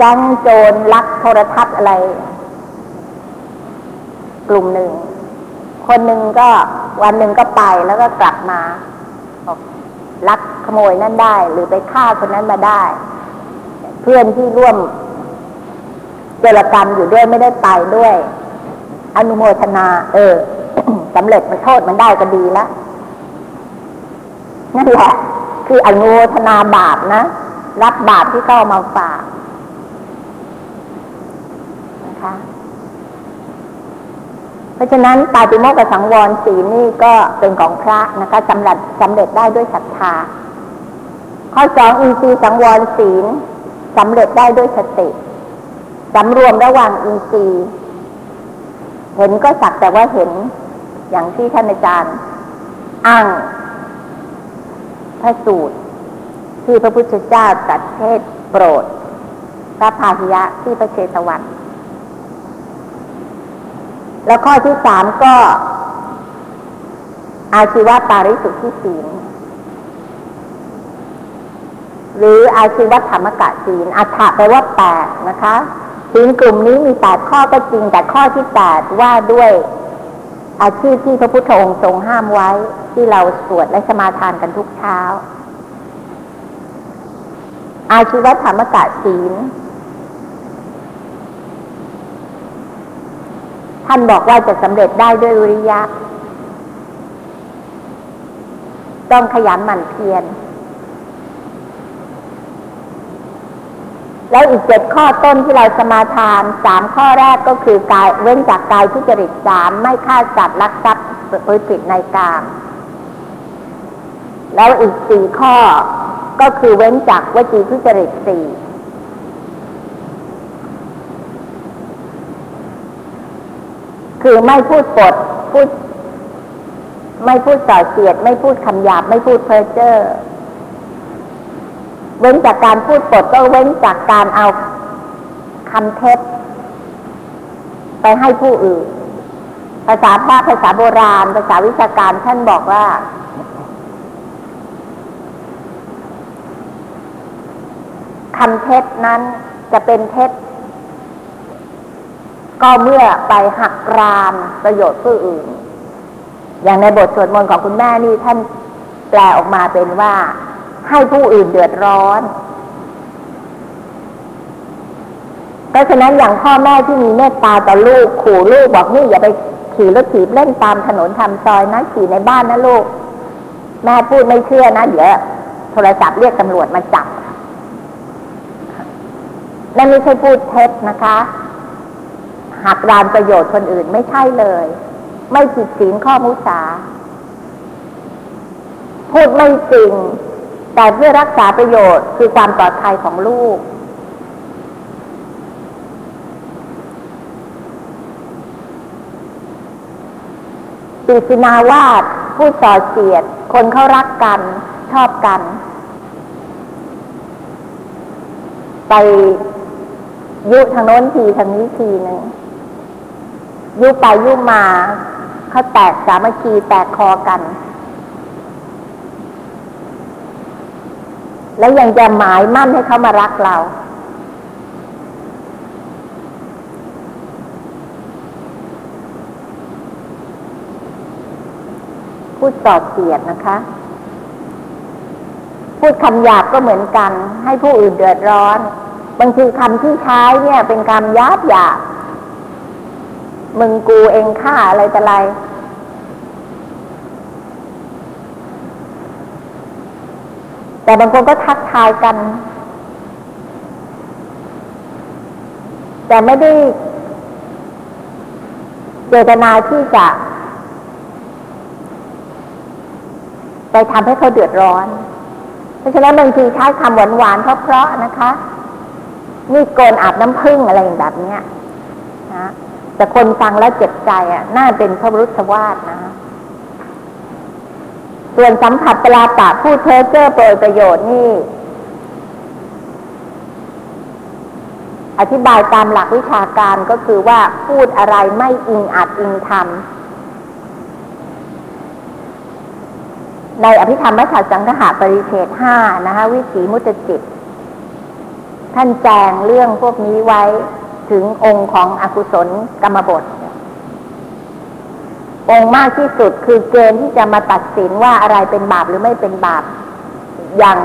[SPEAKER 1] จังโจรลักโทรทัศน์อะไร กลุ่มหนึ่ง คนหนึ่งก็วันหนึ่งก็ไปแล้วก็กลับมา ลักขโมยนั่นได้ หรือไปฆ่าคนนั้นมาได้ เพื่อนที่ร่วมเจรกรรมอยู่ด้วยไม่ได้ไปด้วย อนุโมทนา เออสำเร็จมาโทษมันได้ก็ดีแล้วนั่นแหละคืออนุโมทนาบาปนะรับบาปที่เข้ามาฝากนะคะ ราะฉะนั้นปาติโมกขสังวรศีลนี่ก็เป็นของพระนะคะสำเร็จสำเร็จได้ด้วยศรัทธา ข้อสองอินทรีย์สังวรศีลสำเร็จได้ด้วยสติสำรวมระหว่างอินทรีย์เห็นก็สักแต่ว่าเห็นอย่างที่ท่านอาจารย์อ้างพระสูตร ที่พระพุทธเจ้าตรัสเทศโปรด พระพาหิยะที่พระเชตวัน แล้วข้อที่สามก็ อาชีวะปาริสุทธิศีลหรืออาชีวธรรมกะศีลอัฏฐะแปลว่าแปดนะคะศีลกลุ่มนี้มีแปดข้อก็จริง แต่ข้อที่แปดว่าด้วยอาชีพที่พระพุทธองค์ทรงห้ามไว้ที่เราสวดและสมาทานกันทุกเช้า อาชีวธรรมกะศีล ท่านบอกว่าจะสำเร็จได้ด้วยวิริยะ ต้องขยันหมั่นเพียร แล้วอีกเจ็ดข้อต้นที่เราสมาทานสามข้อแรกก็คือกายเว้นจากกายทุจริตสามไม่ฆ่าสัตว์ลักทรัพย์ประพฤติในกามแล้วอีกสี่ข้อก็คือเว้นจากวจีทุจริตสี่ คือไม่พูดปดพูด ไม่พูดส่อเสียด ไม่พูดคำหยาบ ไม่พูดเพ้อเจ้อเว้นจากการพูดปดก็เว้นจากการเอาคำเท็จไปให้ผู้อื่น ภาษาพระภาษาโบราณ ภาษาวิชาการท่านบอกว่า คำเท็จนั้นจะเป็นเท็จ ก็เมื่อไปหักรามประโยชน์ผู้อื่น อย่างในบทสวดมนต์ของคุณแม่นี่ท่านแปลออกมาเป็นว่า ให้ผู้อื่นเดือดร้อนเพราะฉะนั้นอย่างพ่อแม่ที่มีเมตตาต่อลูกขู่ลูกบอกนี่อย่าไปขี่รถถีบเล่นตามถนนทำซอยนะขี่ในบ้านนะลูก แม่พูดไม่เชื่อนะเดี๋ยวโทรศัพท์เรียกตำรวจมาจับนั่นไม่ใช่พูดเท็จนะคะ หักรานประโยชน์คนอื่นไม่ใช่เลย ไม่ผิดศีลข้อมุสา พูดไม่จริง แต่เพื่อรักษาประโยชน์คือความปลอดภัยของลูก ปิสินาวาสพูพูดส่อเสียด คนเขารักกัน ชอบกัน ไปยุทางโน้นทีทางนี้ทีหนึ่ง ยุ่ไปยุ่มาเขาแตกสามัคคีแตกคอกัน แล้วยังจะหมายมั่นให้เขามารักเรา พูดสอเสียดนะคะ พูดคำหยาบก็เหมือนกัน ให้ผู้อื่นเดือดร้อน บางทีคำที่ใช้เนี่ย เป็นคำหยาบหยาบ มึงกูเองฆ่าอะไรแต่ไรแต่บางคนก็ทักทายกัน แต่ไม่ได้เจตนาที่จะ ไปทำให้เขาเดือดร้อน เพราะฉะนั้นบางทีใช้คำหวานๆเพราะๆนะคะ นี่โกนอาบน้ำผึ้งอะไรอย่างแบบเนี้ย แต่คนฟังแล้วเจ็บใจอะ น่าเป็นพระรุษวาสนะส่วนสัมผัสปลาปะพูดเพ้อเจ้อโปรยประโยชน์นี่ อธิบายตามหลักวิชาการก็คือว่าพูดอะไรไม่อิงอัดอิงธรรมในอภิธรรมมัชสังหะปริเฉดห้านะคะ วิถีมุตจิต ท่านแจงเรื่องพวกนี้ไว้ ถึงองค์ของอกุศลกรรมบท องค์มากที่สุดคือเกณฑ์ที่จะมาตัดสินว่าอะไรเป็นบาปหรือไม่เป็นบาป อย่าง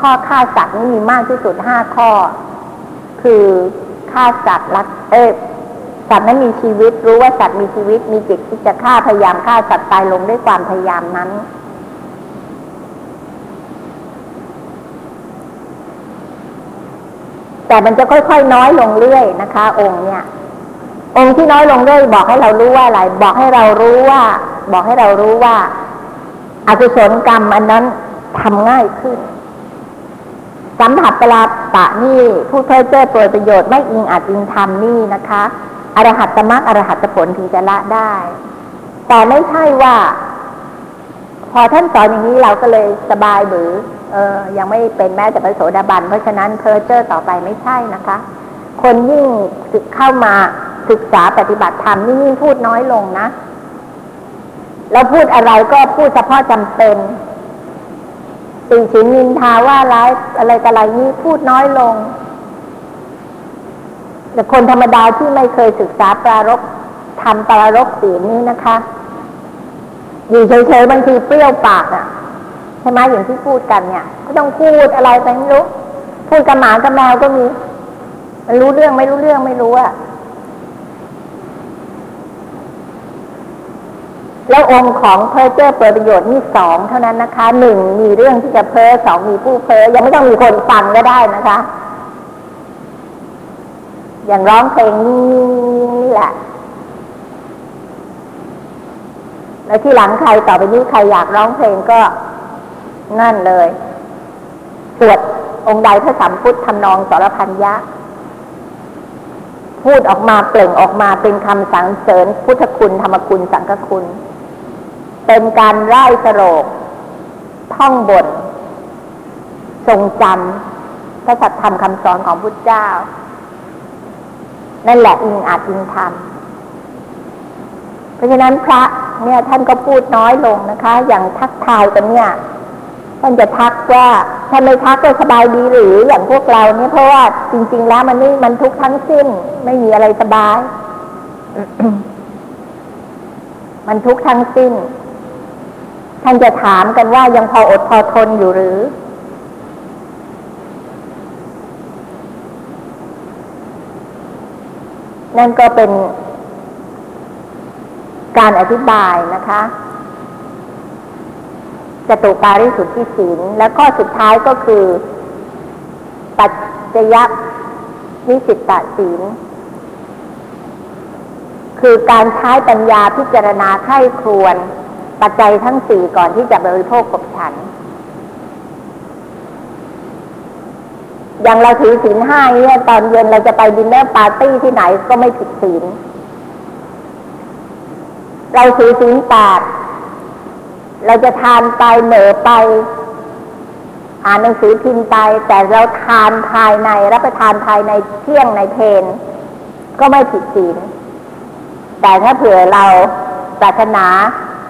[SPEAKER 1] ข้อฆ่าสัตว์นี่มีมากที่สุดห้าข้อ คือฆ่าสัตว์รักเอ๊สัตว์นั้นมีชีวิตรู้ว่าสัตว์มีชีวิตมีจิตที่จะฆ่าพยายามฆ่าสัตว์ตายลงด้วยความพยายามนั้น แต่มันจะค่อยๆ น้อยลงเรื่อยนะคะ องค์เนี่ย องค์ที่น้อยลงเรื่อยบอกให้เรารู้ว่าอะไร บอกให้เรารู้ว่า บอกให้เรารู้ว่าอากุศลกรรมอันนั้นทำง่ายขึ้นสัมผัสปลาปะนี่ผู้เพ้อเจ้อโปรยประโยชน์ไม่อิงอาจอิงธรรมนี่นะคะอรหัตตมรรคอรหัตผลถึงจะละได้ แต่ไม่ใช่ว่า พอท่านสอนอย่างนี้เราก็เลยสบายหรือ เออยังไม่เป็นแม้แต่พระโสดาบัน เพราะฉะนั้นเพอเจอร์ต่อไปไม่ใช่นะคะ คนยิ่งเข้ามาศึกษาปฏิบัติธรรมนี่ยิ่งพูดน้อยลงนะแล้วพูดอะไรก็พูดเฉพาะจำเป็นติฉินนินทาว่าร้ายอะไรต่อะไรนี้พูดน้อยลง แต่คนธรรมดาที่ไม่เคยศึกษาปรารบทำปรารบศีลนี้นะคะ อยู่เฉยๆบางทีเปรี้ยวปากอะ่ะ ใช่ไหมอย่างที่พูดกันเนี่ย ก็ต้องพูดอะไรไปไม่รู้ พูดกับหมากับแมวก็มี มันรู้เรื่องไม่รู้เรื่องไม่รู้อะแล้วองค์ของเพอเจอร์เปิดประโยชน์นี่สองเท่านั้นนะคะหนึ่งมีเรื่องที่จะเพ้อสองมีผู้เพ้อยังไม่ต้องมีคนฟังก็ได้นะคะ อย่างร้องเพลงนี่นี่แหละ แล้วที่หลังใครต่อไปนี้ใครอยากร้องเพลงก็ นั่นเลยสวดองค์ใดพระสัมพุทธทำนองสรพันยะ พูดออกมาเปล่งออกมาเป็นคำสรรเสริญ พุทธคุณธรรมคุณสังฆคุณ เป็นการไล่สโรกท่องบท ทรงจำพระสัทธรรมคำสอนของพุทธเจ้า นั่นแหละอิงอาจอิงธรรมเพราะฉะนั้นพระเนี่ยท่านก็พูดน้อยลงนะคะ อย่างทักทายกันเนี่ย ท่านจะทักว่าถ้าไม่ทักก็สบายดีหรืออย่างพวกเราเนี่ยเพราะว่าจริง ๆ แล้วมันนี่มันทุกข์ทั้งสิ้น ไม่มีอะไรสบาย มันทุกข์ทั้งสิ้น ท่านจะถามกันว่ายังพออดพอทนอยู่หรือ นั่นก็เป็นการอธิบายนะคะ จตุปาริสุทธิศีลและข้อสุดท้ายก็คือ ปัจจยนิสิตตศีล คือการใช้ปัญญาพิจารณาไข้ครวน ปัจจัยทั้งสี่ก่อนที่จะบริโภคกบฉัน อย่างเราถือศีลห้าเนี่ยตอนเย็นเราจะไป dinner party ที่ไหนก็ไม่ผิดศีล เราถือศีลแปด เราจะทานไปเหม่อไป อ่านหนังสือพิมพ์ไป แต่เราทานภายในรับประทานภายในเที่ยงในเพลก็ไม่ผิดศีลแต่ถ้าเผื่อเราปรารถนา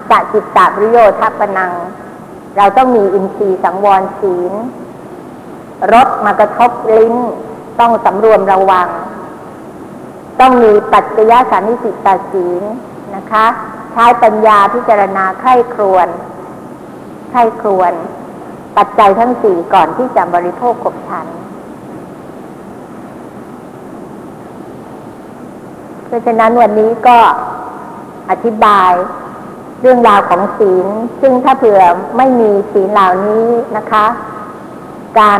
[SPEAKER 1] สัจิตตปริโยทัปนัง เราต้องมีอินทรีย์สังวรศีลรสมากระทบลิ้นต้องสำรวมระวัง ต้องมีปัจจยสานิสิตาศีลนะคะ ใช้ปัญญาพิจารณาไข้ครวนไข้ครวน ปัจจัยทั้งสี่ก่อนที่จะบริโภคขบฉัน เพราะฉะนั้นวันนี้ก็อธิบายเรื่องราวของศีล ซึ่งถ้าเผื่อไม่มีศีลเหล่านี้นะคะ การ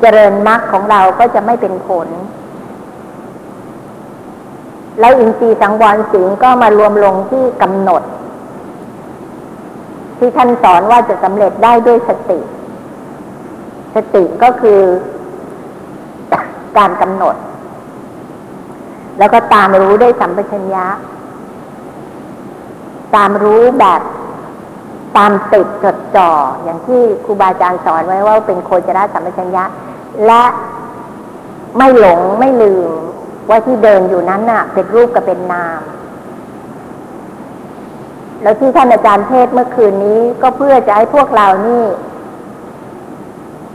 [SPEAKER 1] เจริญมรรคของเราก็จะไม่เป็นผล แล้วอินทรีย์สังวรศีลก็มารวมลงที่กำหนด ที่ท่านสอนว่าจะสำเร็จได้ด้วยสติ สติก็คือการกำหนด แล้วก็ตามรู้ด้วยสัมปชัญญะ ตามรู้แบบตามติดจดจ่อ อย่างที่ครูบาอาจารย์สอนไว้ว่าเป็นโคจรสัมปชัญญะ และไม่หลงไม่ลืม ว่าที่เดินอยู่นั้นน่ะ เป็นรูปกับเป็นนาม แล้วที่ท่านอาจารย์เทศเมื่อคืนนี้ก็เพื่อจะให้พวกเรานี่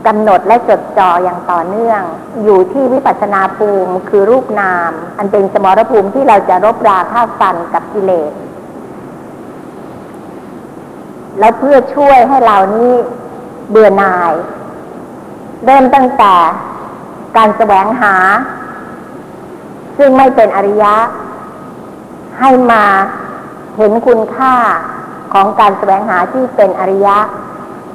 [SPEAKER 1] กำหนดและจดจ่ออย่างต่อเนื่อง อยู่ที่วิปัสสนาภูมิคือรูปนาม อันเป็นสมรภูมิที่เราจะรบราฆ่าฟันกับกิเลสแล้วเพื่อช่วยให้เรานี่เบื่อหน่าย เริ่มตั้งแต่การแสวงหา ซึ่งไม่เป็นอริยะ ให้มาเห็นคุณค่าของการแสวงหาที่เป็นอริยะ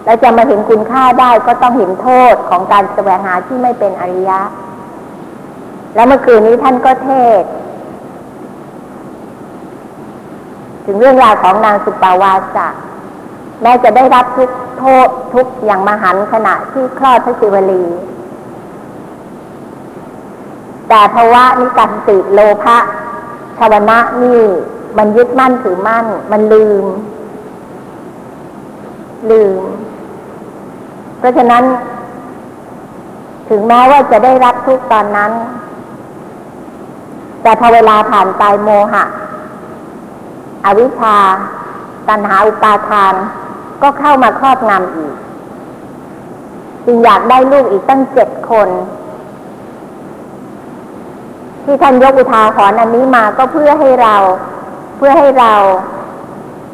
[SPEAKER 1] แล้วจะมาเห็นคุณค่าได้ก็ต้องเห็นโทษของการแสวงหาที่ไม่เป็นอริยะ แล้วเมื่อคืนนี้ท่านก็เทศ ถึงเรื่องราวของนางสุปาวาสะแม้จะได้รับทุกโทษทุกอย่างมหันขณะที่คลอดพระศิวลี แต่ภาวะนิการติโลภะชาวนะนี่มันยึดมั่นถือมั่น มันลืม ลืม เพราะฉะนั้น ถึงแม้ว่าจะได้รับทุกตอนนั้น แต่พอเวลาผ่านไปโมหะ อวิชชา ตัณหาอุปาทาน ก็เข้ามาครอบงำอีก จึงอยากได้ลูกอีกตั้งเจ็ดคน ที่ท่านยกอุทาหรณ์อันนี้มาก็เพื่อให้เรา เพื่อให้เรา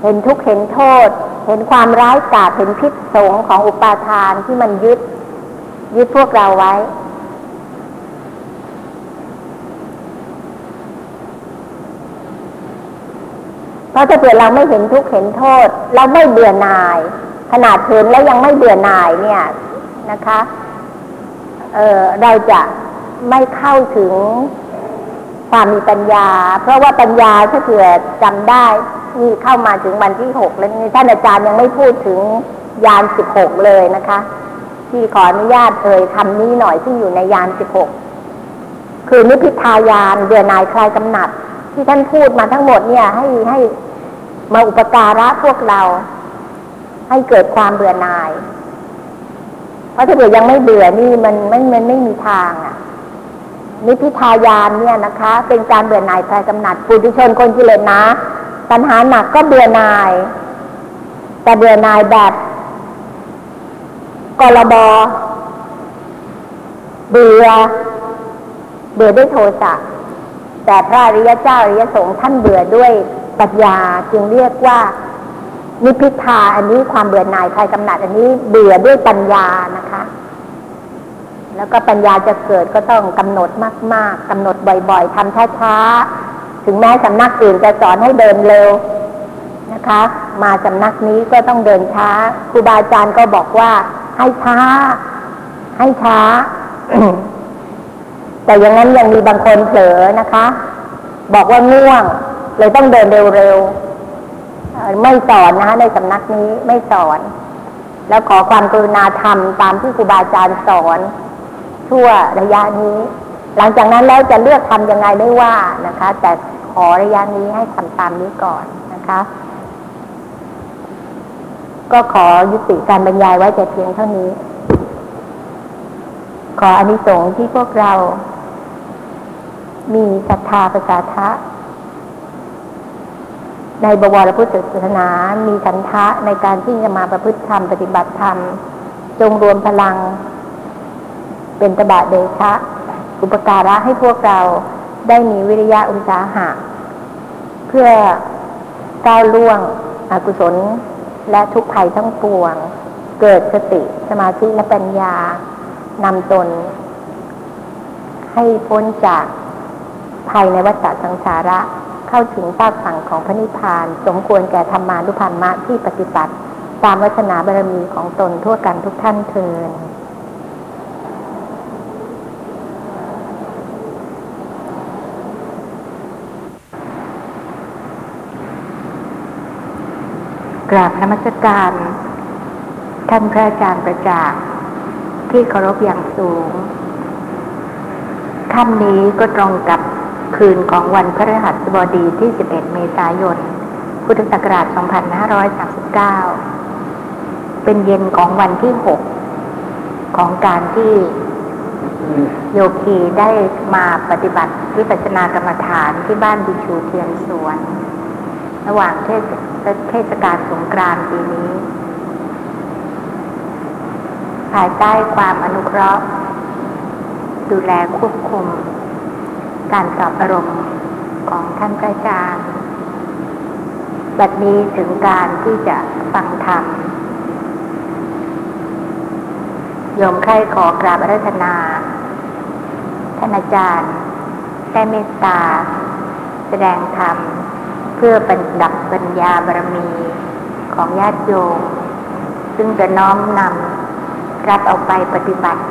[SPEAKER 1] เห็นทุกข์เห็นโทษ เห็นความร้ายกาจเห็นพิษสงของอุปาทานที่มันยึด ยึดพวกเราไว้ เพราะถ้าเกิดเราไม่เห็นทุกข์เห็นโทษ เราไม่เบื่อหน่าย ขนาดเห็นแล้วยังไม่เบื่อหน่ายเนี่ยนะคะ เออเราจะไม่เข้าถึง ความมีปัญญา เพราะว่าปัญญาถ้าเผื่อจำได้นี่เข้ามาถึงวันที่หกแล้วนี่ท่านอาจารย์ยังไม่พูดถึงยานสิบหกเลยนะคะ ที่ขออนุญาตเอ่ยคำนี้หน่อยที่อยู่ในยานสิบหกคือนิพิทายานเบื่อนายคลายกำหนัด ที่ท่านพูดมาทั้งหมดเนี่ย ให้ให้มาอุปการะพวกเรา ให้เกิดความเบื่อหน่าย เพราะถ้าเบื่อยังไม่เบื่อนี่มันไม่มันไม่มีทางอะ นิพพิทายานเนี่ยนะคะ เป็นการเบื่อหน่ายคลายกำหนัดปุถุชนคนกิเลสนะปัญหาหนักก็เบื่อหน่าย แต่เบื่อหน่ายแบบกลบเบื่อเบื่อด้วยโทสะแต่พระอริยเจ้าอริยสงฆ์ท่านเบื่อด้วยปัญญาจึงเรียกว่านิพพิทาอันนี้ความเบื่อหน่ายคลายกำหนัดอันนี้เบื่อด้วยปัญญานะคะ แล้วก็ปัญญาจะเกิดก็ต้องกำหนดมาก ๆกำหนดบ่อยๆทำช้าๆ ถึงแม้สำนักอื่นจะสอนให้เดินเร็วนะคะ มาสำนักนี้ก็ต้องเดินช้าครูบาอาจารย์ก็บอกว่าให้ช้า ให้ช้า แต่อย่างนั้นยังมีบางคนเผลอนะคะ บอกว่าง่วง เลยต้องเดินเร็วๆไม่สอนนะคะ ในสำนักนี้ไม่สอน แล้วขอความกรุณาธรรมตามที่ครูบาอาจารย์สอน ชั่วระยะนี้ หลังจากนั้นแล้วจะเลือกทำยังไงไม่ว่านะคะ แต่ขอระยะนี้ให้ทำตามนี้ก่อนนะคะ ก็ขอยุติการบรรยายไว้แต่เพียงเท่านี้ ขออนิสงส์ที่พวกเรา มีศรัทธาประสาทะในบวรพุทธศาสนา มีฉันทะในการที่จะมาประพฤติธรรมปฏิบัติธรรม จงรวมพลัง เป็นตบะเดชะ อุปการะให้พวกเราได้มีวิริยะอุตสาหะ เพื่อก้าวล่วงอกุศลและทุกภัยทั้งปวง เกิดสติสมาธิและปัญญานำตน ให้พ้นจากภัยในวัฏสังสาระเข้าถึงภาคฝั่งของพระนิพพาน สมควรแก่ธรรมานุพันมะที่ปฏิบัติ ตามวัฒนาบารมีของตนทั่วกันทุกท่านเทิน กราบนมัสการ ท่านพระอาจารย์ประจักษ์ที่เคารพอย่างสูงค่ำนี้ก็ตรงกับคืนของวันพฤหัสบดีที่ 11 เมษายน พุทธศักราช 2539 เป็นเย็นของวันที่ 6 ของการที่โยคีได้มาปฏิบัติวิปัสสนากรรมฐานที่บ้านบิชูเทียนสวน ระหว่างเทศเทศกาลสงกรานต์ปีนี้ ภายใต้ความอนุเคราะห์ ดูแลควบคุม การสอบอารมณ์ของท่านพระอาจารย์บัดนี้ถึงการที่จะฟังธรรมโยมใครขอกราบอารัธนา ท่านอาจารย์ได้เมตตา แสดงธรรม พื่อเป็นดับปัญญาบารมีของญาติโยม ซึ่งจะน้อมนำรับเอาไปปฏิบัติ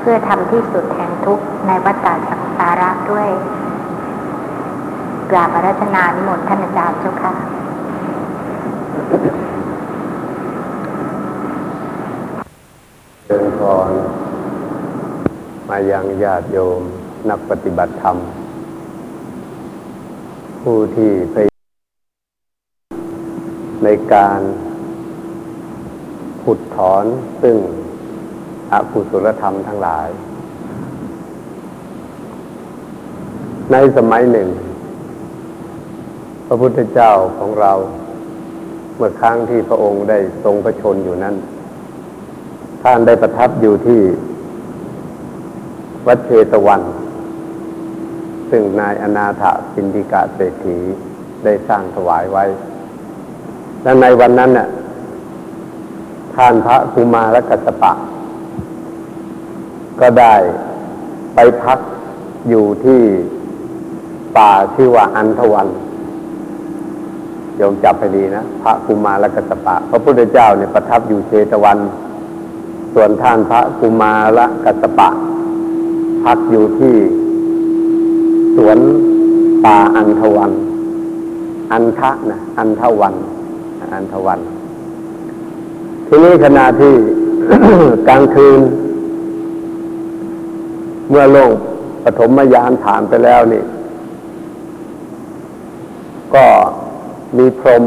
[SPEAKER 1] เพื่อทำที่สุดแห่งทุกข์ในวัฏฏสังสาระด้วยกราบอารัธนานิมนต์ท่านอาจารย์เจ้าค่ะ
[SPEAKER 2] เชิญพรมายังญาติโยมนักปฏิบัติธรรม ผู้ที่พยในการขุดถอนซึ่งอกุศลธรรมทั้งหลาย ในสมัยหนึ่ง พระพุทธเจ้าของเรา เมื่อครั้งที่พระองค์ได้ทรงพระชนอยู่นั้น ท่านได้ประทับอยู่ที่ วัดเชตวัน ซึ่งนายอนาถ ปินดิกาเศรษฐีได้สร้างถวายไว้ และในวันนั้นน่ะท่านพระกุมารกัสปะ ก็ได้ไปพักอยู่ที่ป่าชื่อว่าอันทวันโยมจับให้ดีนะ พระกุมารกัสปะ พระพุทธเจ้าเนี่ยประทับอยู่เชตวัน ส่วนท่านพระกุมารกัสปะ พักอยู่ที่สวน ป่าอันทวัน อันทะนะอันทวัน อันทวัน ทีนี้ขณะที่กลางคืน เมื่อโลกปฐมยานผ่านไปแล้วนี่ ก็มีพรหม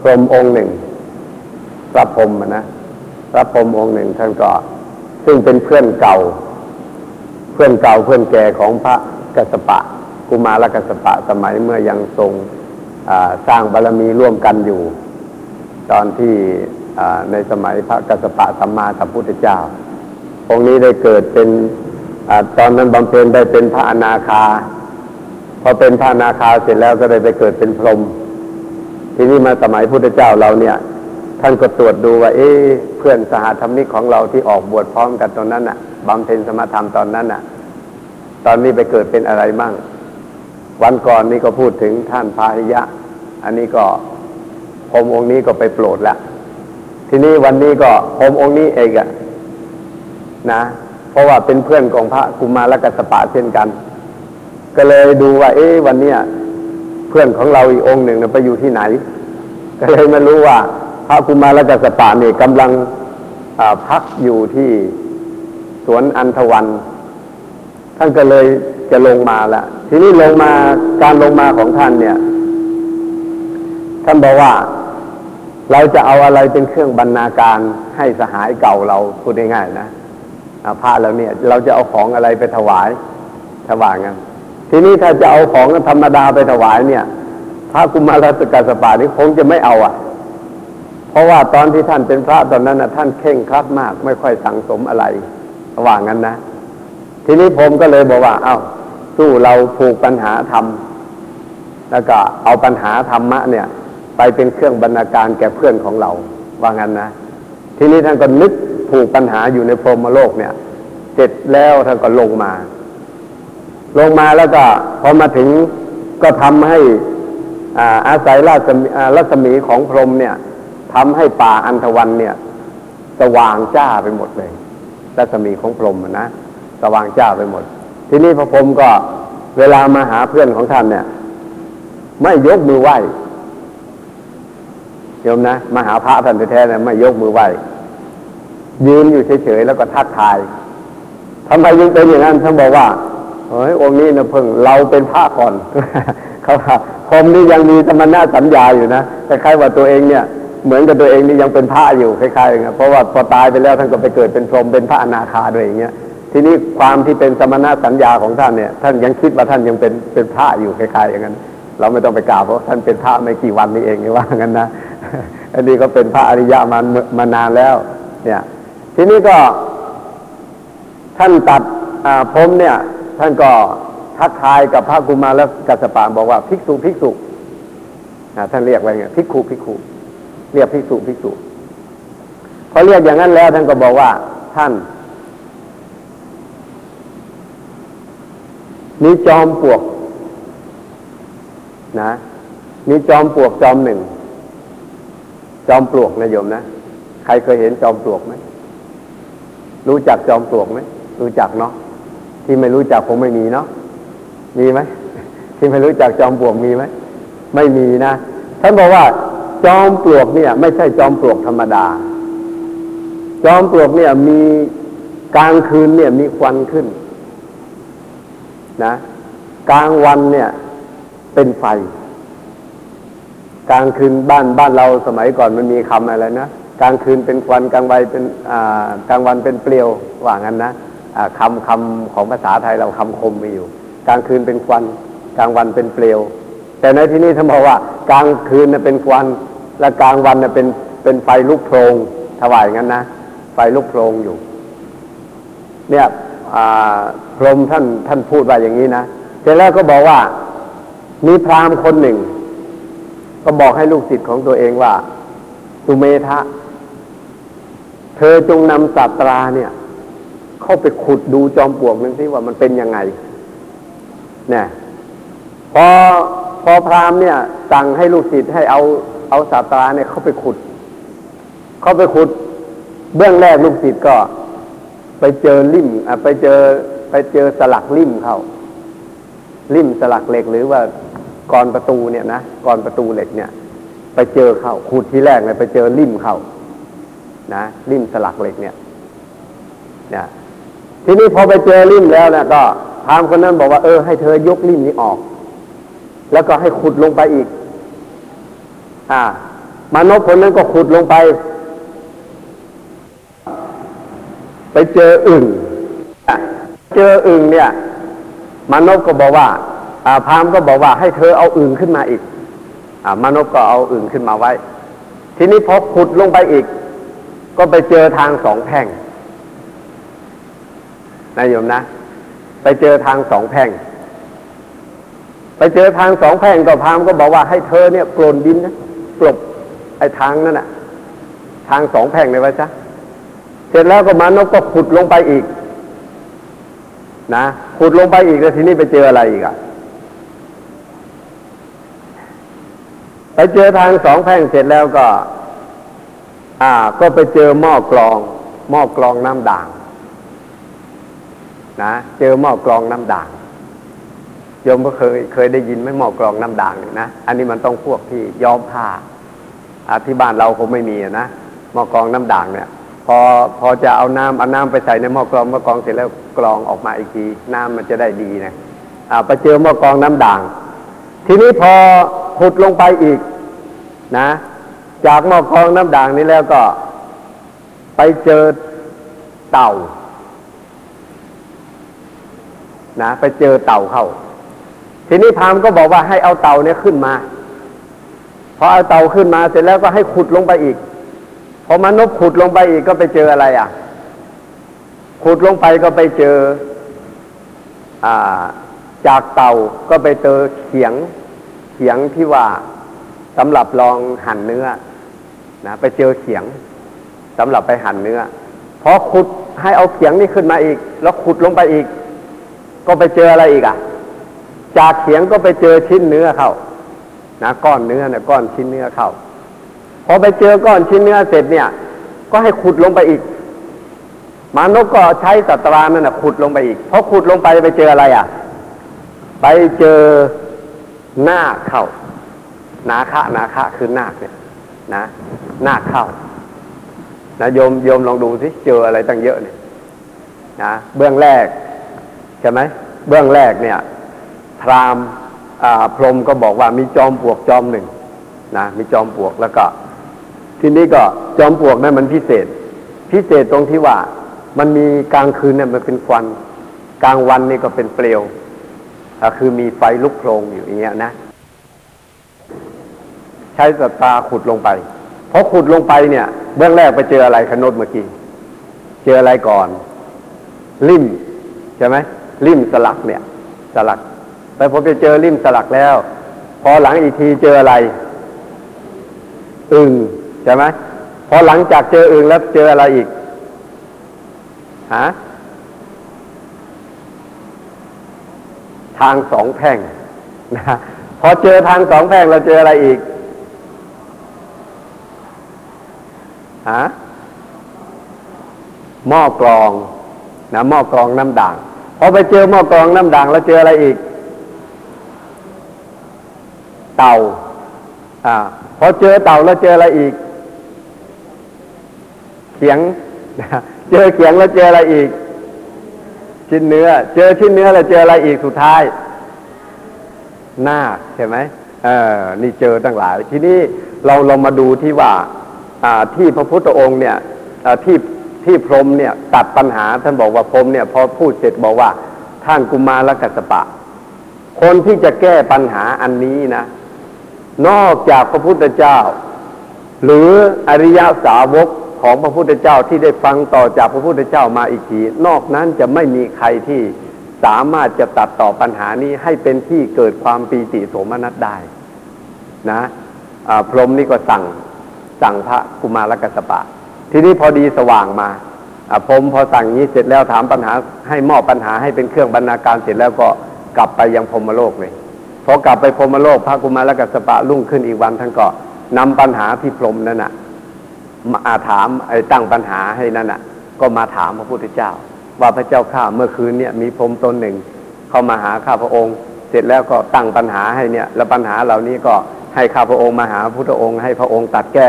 [SPEAKER 2] พรหมองค์หนึ่งพระพรหมนะพระพรหมองค์หนึ่งท่านก็ ซึ่งเป็นเพื่อนเก่า เพื่อนเก่าเพื่อนแก่ของพระ กัสสปะ กุมารกัสสปะสมัยเมื่อยังทรงสร้างบารมีร่วมกันอยู่ ตอนที่ในสมัยพระกัสสปะสัมมาสัมพุทธเจ้า องค์นี้ได้เกิดเป็นอตอนนั้นบำเพ็ญได้เป็นพระอนาคา พอเป็นพระอนาคาเสร็จแล้วก็ได้ไปเกิดเป็นพรหมทีนี้มาสมัยพุทธเจ้าเราเนี่ยท่านก็ตรวจดูว่า เอ๊เพื่อนสหธรรมิกของเราที่ออกบวชพร้อมกันตอนนั้นน่ะบำเพ็ญสมธรรมตอนนั้นน่ะ ตอนนี้ไปเกิดเป็นอะไรมั่ง วันก่อนนี่ก็พูดถึงท่านพาหิยะ อันนี้ก็พรมองค์นี้ก็ไปโปรดละทีนี้วันนี้ก็พรมองค์นี้เองอะนะ เพราะว่าเป็นเพื่อนของพระกุมารกัสสปะเช่นกัน ก็เลยดูว่า เอ๊ะวันเนี้ยเพื่อนของเราอีกองค์หนึ่งนะไปอยู่ที่ไหน ก็เลยมารู้ว่า พระกุมารกัสสปะนี่กำลังพักอยู่ที่สวนอันทวัน ท่านก็เลยจะลงมาละทีนี้ลงมาการลงมาของท่านเนี่ย ท่านบอกว่าเราจะเอาอะไรเป็นเครื่องบรรณาการให้สหายเก่าเราพูดง่ายๆนะพระเราเนี่ย เราจะเอาของอะไรไปถวายถวายกันทีนี้ถ้าจะเอาของธรรมดาไปถวายเนี่ย พระกุมารสกัสปานี่คงจะไม่เอาอะ เพราะว่าตอนที่ท่านเป็นพระตอนนั้นนะท่านเข่งครัดมาก ไม่ค่อยสั่งสมอะไรระหว่างนั้นนะ ทีนี้ผมก็เลยบอกว่า เอา้าสู้เราผูกปัญหาธรรม แล้วก็เอาปัญหาธรรมะเนี่ย ไปเป็นเครื่องบรรณาการแก่เพื่อนของเรา ว่างั้นนะ ทีนี้ท่านก็นึกผูกปัญหาอยู่ในพรหมโลกเนี่ย เสร็จแล้วท่านก็ลงมา ลงมาแล้วก็พอมาถึงก็ทำให้อาอาศัยราศมีอ่ารัศมีของพรหมเนี่ยทำให้ป่าอันธวันเนี่ย สว่างจ้าไปหมดเลยรัศมีของพรหมนะ สว่างจ้าไปหมด ทีนี้พระพรหมก็เวลามาหาเพื่อนของท่านเนี่ย ไม่ยกมือไหว้โยมนะมาหาพระท่านแท้ๆเนี่ยไม่ยกมือไหว้ยืนอยู่เฉยๆแล้วก็ทักทายทำไมยังเป็นอย่างนั้นท่านบอกว่าเฮ้ยองค์นี้นะเพิ่งเราเป็นพระก่อนเขาว่าพรหมนี่ยังมีธรรมนาสัญญาอยู่นะคล้ายๆว่าตัวเองเนี่ย เหมือนกับตัวเองนี่ยังเป็นพระอยู่คล้ายๆอย่างเงี้ยเพราะว่าพอตายไปแล้วท่านก็ไปเกิดเป็นพรหมเป็นพระอนาคาด้วยอย่างเงี้ย ทีนี้ความที่เป็นสมณะสัญญาของท่านเนี่ย ท่านยังคิดว่าท่านยังเป็นเป็นพระอยู่คล้ายๆอย่างนั้น เราไม่ต้องไปกล่าวเพราะท่านเป็นพระไม่กี่วันนี้เองนี่ว่างั้นนะอันนี้ก็เป็นพระอริยะมานมานานแล้ว เนี่ย ทีนี้ก็ท่านตัดผมเนี่ย ท่านก็ทักทายกับพระกุมารและกัสสปะบอกว่าภิกษุภิกษุท่านเรียกไว้ไงภิกขุภิกขุเรียกภิกษุภิกษุพอเรียกอย่างนั้นแล้ว ท่านก็บอกว่าท่าน มีจอมปลวกนะ มีจอมปลวกจอมหนึ่ง จอมปลวกนะโยมนะ ใครเคยเห็นจอมปลวกไหม รู้จักจอมปลวกไหม รู้จักเนาะ ที่ไม่รู้จักคงไม่มีเนาะ มีไหม ที่ไม่รู้จักจอมปลวกมีไหม ไม่มีนะ ท่านบอกว่า จอมปลวกเนี่ย ไม่ใช่จอมปลวกธรรมดา จอมปลวกเนี่ย มีกลางคืนเนี่ยมีควันขึ้น นะกลางวันเนี่ยเป็นไฟ กลางคืนบ้านบ้านเราสมัยก่อนมันมีคำอะไรนะกลางคืนเป็นควันกลางวันเป็นกลางวันเป็นเปลวว่างั้นนะคำคำของภาษาไทยเราคำคมมีอยู่ กลางคืนเป็นควัน กลางวันเป็นเปลว แต่ในที่นี้ท่านบอกว่า กลางคืนน่ะเป็นควัน และกลางวันน่ะเป็นเป็นไฟลุกโพลงถวายงั้นนะไฟลุกโพลงอยู่ เนี่ย พรมท่านท่านพูดว่าอย่างนี้นะเสร็จแล้วก็บอกว่า มีพราหมณ์คนหนึ่ง ก็บอกให้ลูกศิษย์ของตัวเองว่า สุเมธะ เธอจงนำศาสตราเนี่ย เข้าไปขุดดูจอมปลวกนั้นสิว่ามันเป็นยังไงเนี่ยพอพอพราหมณ์เนี่ย สั่งให้ลูกศิษย์ให้เอาเอาศาสตราเนี่ยเข้าไปขุด เข้าไปขุด เบื้องแรกลูกศิษย์ก็ ไปเจอลิ่มอะไปเจอไปเจอสลักลิ่มเข้าลิ่มสลักเหล็กหรือว่ากรอนประตูเนี่ยนะกรอนประตูเหล็กเนี่ย ไปเจอเข้าขุดที่แรกเลยไปเจอลิ่มเข้านะลิ่มสลักเหล็กเนี่ยเนี่ยทีนี้พอไปเจอลิ่มแล้วนะก็พามคนนั้นบอกว่าเออให้เธอยกลิ่มนี้ออก แล้วก็ให้ขุดลงไปอีก อ่ามานพคนนั้นก็ขุดลงไป ไปเจออึ่งอะเจออึ่งเนี่ยมานพก็บอกว่าอาพราหมณ์ก็บอกว่าให้เธอเอาอึ่งขึ้นมาอีกอามานพก็เอาอึ่งขึ้นมาไว้ ทีนี้พอขุดลงไปอีก ก็ไปเจอทางสองแพ่งนายโยมนะ ไปเจอทางสองแพ่ง ไปเจอทางสองแพ่งก็พราหมณ์ก็บอกว่าให้เธอเนี่ยกลนดินนะกลบไอ้ทางนั่นน่ะ ทางสองแพ่งเลยไว้ซะ เสร็จแล้วก็มานพก็ขุดลงไปอีก นะขุดลงไปอีกแล้วทีนี้ไปเจออะไรอีกอะไปเจอทางสองแพ่งเสร็จแล้วก็ อ่า ก็ไปเจอหม้อกรอง หม้อกรองน้ำด่างนะเจอหม้อกรองน้ำด่างโยมก็เคยเคยได้ยินไหมหม้อกรองน้ำด่างนี่นะอันนี้มันต้องพวกที่ย้อมผ้าอ่าที่บ้านเราคงไม่มีนะหม้อกรองน้ำด่างเนี่ย พอพอจะเอาน้ำเอาน้ำไปใส่ในหม้อกรองหม้อกรองเสร็จแล้วกรองออกมาอีกที น้ำมันจะได้ดีนะอ่าไปเจอหม้อกรองน้ำด่าง ทีนี้พอขุดลงไปอีกนะ จากหม้อกรองน้ำด่างนี้แล้วก็ ไปเจอเต่า นะ ไปเจอเต่าเข้า ทีนี้พราหมณ์ก็บอกว่าให้เอาเต่าเนี่ยขึ้นมาพอเอาเต่าขึ้นมาเสร็จแล้วก็ให้ขุดลงไปอีก พอมนุษย์ขุดลงไปอีกก็ไปเจออะไรอะ ขุดลงไปก็ไปเจอ อ่า จากเต่าก็ไปเจอเขียง เขียงที่ว่าสำหรับลองหั่นเนื้อนะไปเจอเขียงสำหรับไปหั่นเนื้อพอขุดให้เอาเขียงนี่ขึ้นมาอีก แล้วขุดลงไปอีก ก็ไปเจออะไรอีกอะ จากเขียงก็ไปเจอชิ้นเนื้อเข้านะก้อนเนื้อเนี่ยก้อนชิ้นเนื้อเข้า พอไปเจอก้อนชิ้นเนื้อเสร็จเนี่ย ก็ให้ขุดลงไปอีก มานกก็ใช้สัตรานั่นนะขุดลงไปอีกพอขุดลงไปไปเจออะไรอะ ไปเจอหน้าเข้านาคะนาคะคือนาคเนี่ยนะนาคเข้านะโยมโยมลองดูสิเจออะไรตั้งเยอะเนี่ยนะเบื้องแรกใช่ไหมเบื้องแรกเนี่ย พรามอ่าพรมก็บอกว่ามีจอมปลวกจอมหนึ่งนะมีจอมปลวกแล้วก็ ทีนี้ก็จอมปลวกนั้นมันพิเศษ พิเศษตรงที่ว่า มันมีกลางคืนเนี่ยมันเป็นควัน กลางวันนี่ก็เป็นเปลวคือมีไฟลุกโพลงอยู่อย่างเงี้ยนะ ใช้สตาขุดลงไปพอขุดลงไปเนี่ย เบื้องแรกไปเจออะไรขนดเมื่อกี้ เจออะไรก่อน ลิ่มใช่ไหมลิ่มสลักเนี่ย สลักไปพอไปเจอลิ่มสลักแล้ว พอหลังอีกทีเจออะไรอึ่ง ใช่ไหมพอหลังจากเจออึงแล้วเจออะไรอีกฮะทางสองแพ่งนะพอเจอทางสองแพ่งเราเจออะไรอีกฮะหม้อกรองนะหม้อกรองน้ำด่างพอไปเจอหม้อกรองน้ำด่างแล้วเจออะไรอีก เต่าอ่าพอเจอเต่าแล้วเจออะไรอีก ขียงเจอเขียงแล้วเจออะไรอีก ชิ้นเนื้อ เจอชิ้นเนื้อแล้วเจออะไรอีกสุดท้ายหน้าใช่ไหมเออนี่เจอตั้งหลาย ทีนี้เราเรามาดูที่ว่าอ่าที่พระพุทธองค์เนี่ยที่ที่พรมเนี่ยตัดปัญหาท่านบอกว่าพรมเนี่ยพอพูดเสร็จบอกว่าท่านกุมารกัสปะ คนที่จะแก้ปัญหาอันนี้นะ นอกจากพระพุทธเจ้า หรืออริยสาวก ของพระพุทธเจ้าที่ได้ฟังต่อจากพระพุทธเจ้ามาอีกที นอกนั้นจะไม่มีใครที่สามารถจะตัดต่อปัญหานี้ให้เป็นที่เกิดความปีติโสมนัสได้นะพรหมนี่ก็สั่งสั่งพระกุมารกัสปะ ทีนี้พอดีสว่างมาพรหมพอสั่งนี้เสร็จแล้วถามปัญหา ให้มอบปัญหาให้เป็นเครื่องบรรณาการเสร็จแล้วก็กลับไปยังพรหมโลกเลยพอกลับไปพรหมโลกพระกุมารกัสปะรุ่งขึ้นอีกวันท่านก็นำปัญหาที่พรหมนั่นน่ะ มาถามไอ้ตั้งปัญหาให้นั่นน่ะ ก็มาถามพระพุทธเจ้า ว่าพระเจ้าข้าเมื่อคืนเนี่ยมีพรมตนหนึ่ง เข้ามาหาข้าพระองค์ เสร็จแล้วก็ตั้งปัญหาให้เนี่ย แล้วปัญหาเหล่านี้ก็ให้ข้าพระองค์มาหาพระพุทธองค์ให้พระองค์ตัดแก้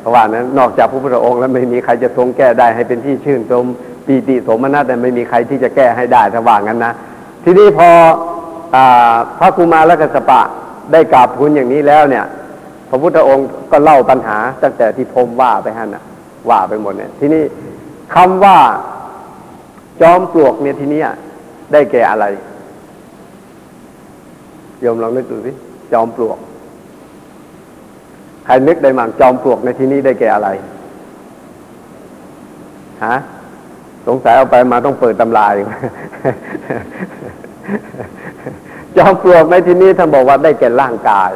[SPEAKER 2] เพราะว่านั้นนอกจากพระพุทธองค์แล้วไม่มีใครจะทรงแก้ได้ให้เป็นที่ชื่นชมปีติสมนัสแต่ไม่มีใครที่จะแก้ให้ได้ถ้าว่างั้นนะทีนี้พออพระกุมารกัสสปะได้กราบทูลอย่างนี้แล้วเนี่ย พระพุทธองค์ก็เล่าปัญหา ตั้งแต่ที่พรมว่าไปฮั่นน่ะ ว่าไปหมดเนี่ยทีนี้คำว่าจอมปลวกเนี่ยทีนี้ได้แก่อะไรโยมลองนึกดูสิจอมปลวกใครนึกได้มั่งจอมปลวกในที่นี้ได้แก่อะไรฮะสงสัยเอาไปมาต้องเปิดตำราอีกจอมปลวกในที่นี้ท่านบอกว่าได้แก่ร่างกาย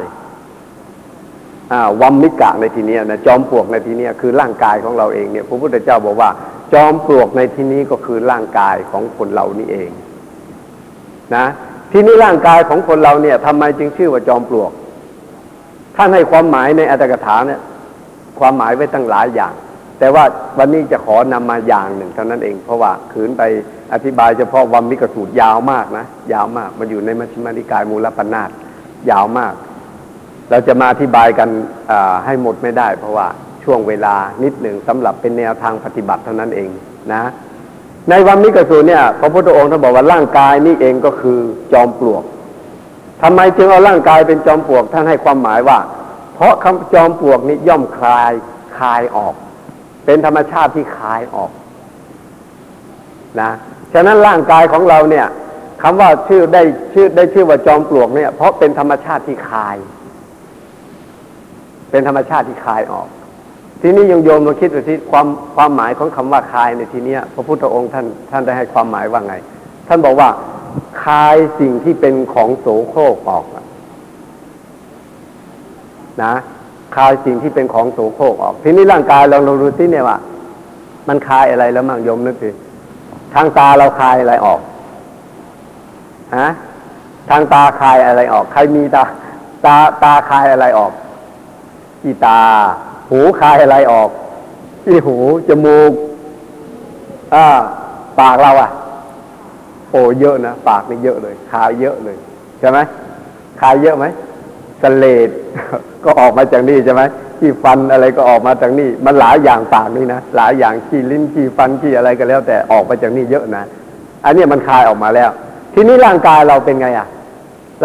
[SPEAKER 2] วัมมิกะในที่นี้นะจอมปลวกในที่นี้คือร่างกายของเราเองเนี่ยพระพุทธเจ้าบอกว่า จอมปลวกในที่นี้ก็คือร่างกายของคนเรานี่เอง นะ ที่นี้ร่างกายของคนเราเนี่ยทำไมจึงชื่อว่าจอมปลวกท่านให้ความหมายในอัตถกถาเนี่ย ความหมายไว้ตั้งหลายอย่าง แต่ว่าวันนี้จะขอนำมาอย่างหนึ่งเท่านั้นเอง เพราะว่าขืนไปอธิบายเฉพาะวัมมิกสูตรยาวมากนะยาวมากมันอยู่ในมัชฌิมานิกายมูลปนาตยาวมาก เราจะมาอธิบายกันให้หมดไม่ได้ เพราะว่าช่วงเวลานิดหนึ่งสำหรับเป็นแนวทางปฏิบัติเท่านั้นเองนะ ในวัมมิกสูเนี่ยพระพุทธองค์ท่านบอกว่าร่างกายนี่เองก็คือจอมปลวกทำไมจึงเอาร่างกายเป็นจอมปลวกท่านให้ความหมายว่า เพราะคำจอมปลวกนี้ย่อมคลายคลายออก เป็นธรรมชาติที่คลายออกนะฉะนั้นร่างกายของเราเนี่ยคำว่าชื่อได้ชื่อได้ชื่อว่าจอมปลวกเนี่ย เพราะเป็นธรรมชาติที่คลาย เป็นธรรมชาติที่คลายออก ทีนี้ยังโยมมาคิดดูที่ความความหมายของคำว่าคลายในทีเนี้ยพระพุทธองค์ท่านท่านได้ให้ความหมายว่าไง ท่านบอกว่าคลายสิ่งที่เป็นของโสโครกออกนะคลายสิ่งที่เป็นของโสโครกออก ทีนี้ร่างกายเราเราดูที่เนี่ยว่า มันคลายอะไรแล้วมั่งโยมนึกดิทางตาเราคลายอะไรออกฮะทางตาคลายอะไรออก ใครมีตา ตาตาคลายอะไรออก อีตา หูคายอะไรออกอีหู จมูกอ่าปากเราอะโอ้เยอะนะ ปากนี่เยอะเลย คายเยอะเลย ใช่ไหมคายเยอะไหมสะเลดก็ออกมาจากนี่ใช่ไหมขี้ฟันอะไรก็ออกมาจากนี่ มันหลายอย่างปากนี่นะ หลายอย่างขี้ลิ้นขี้ฟันขี้อะไรก็แล้ว แต่ออกมาจากนี่เยอะนะ อันนี้มันคายออกมาแล้ว ทีนี้ร่างกายเราเป็นไงอะ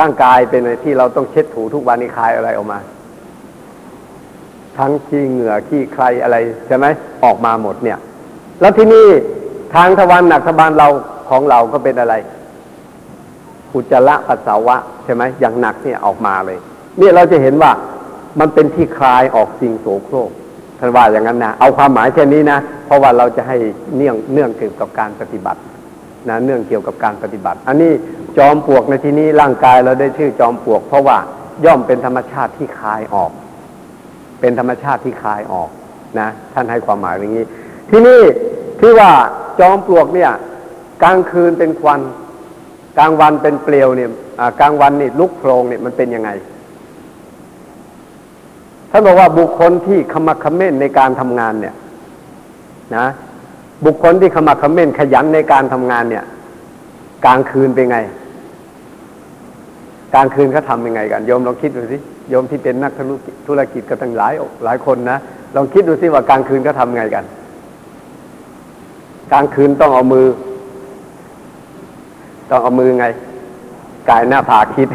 [SPEAKER 2] ร่างกายเป็นอะไรที่เราต้องเช็ดถูทุกวันนี้คายอะไรออกมา ทั้งขี้เหงื่อขี้ใครอะไรใช่ไหมออกมาหมดเนี่ย แล้วที่นี่ทางทวารหนักทวารเราของเราก็เป็นอะไรอุจจาระปัสสาวะใช่ไหมอย่างหนักเนี่ยออกมาเลยเนี่ยเราจะเห็นว่ามันเป็นที่คลายออกสิ่งโสโครกท่านว่าอย่างนั้นนะเอาความหมายแค่นี้นะ เพราะว่าเราจะให้เนื่องเนื่องเกี่ยวกับการปฏิบัตินะเนื่องเกี่ยวกับการปฏิบัติ อันนี้จอมปลวกในที่นี้ร่างกายเราได้ชื่อจอมปลวก เพราะว่าย่อมเป็นธรรมชาติที่คลายออก เป็นธรรมชาติที่คลายออกนะ ท่านให้ความหมายอย่างนี้ ที่นี่ที่ว่าจอมปลวกเนี่ย กลางคืนเป็นควัน กลางวันเป็นเปลวเนี่ยกลางวันนี่ลุกโพลงเนี่ยมันเป็นยังไงท่านบอกว่าบุคคลที่ขมักขม้นในการทำงานเนี่ย นะ บุคคลที่ขมักขม้นขยันในการทำงานเนี่ย กลางคืนเป็นไง กลางคืนเขาทำยังไงกันโยมลองคิดดูสิ โยมที่เป็นนักธุรกิจธุรกิจก็ตั้งหลายหลายคนนะลองคิดดูสิว่ากลางคืนเขาทำไงกัน กลางคืนต้องเอามือ ต้องเอามือไงกายหน้าผาคิด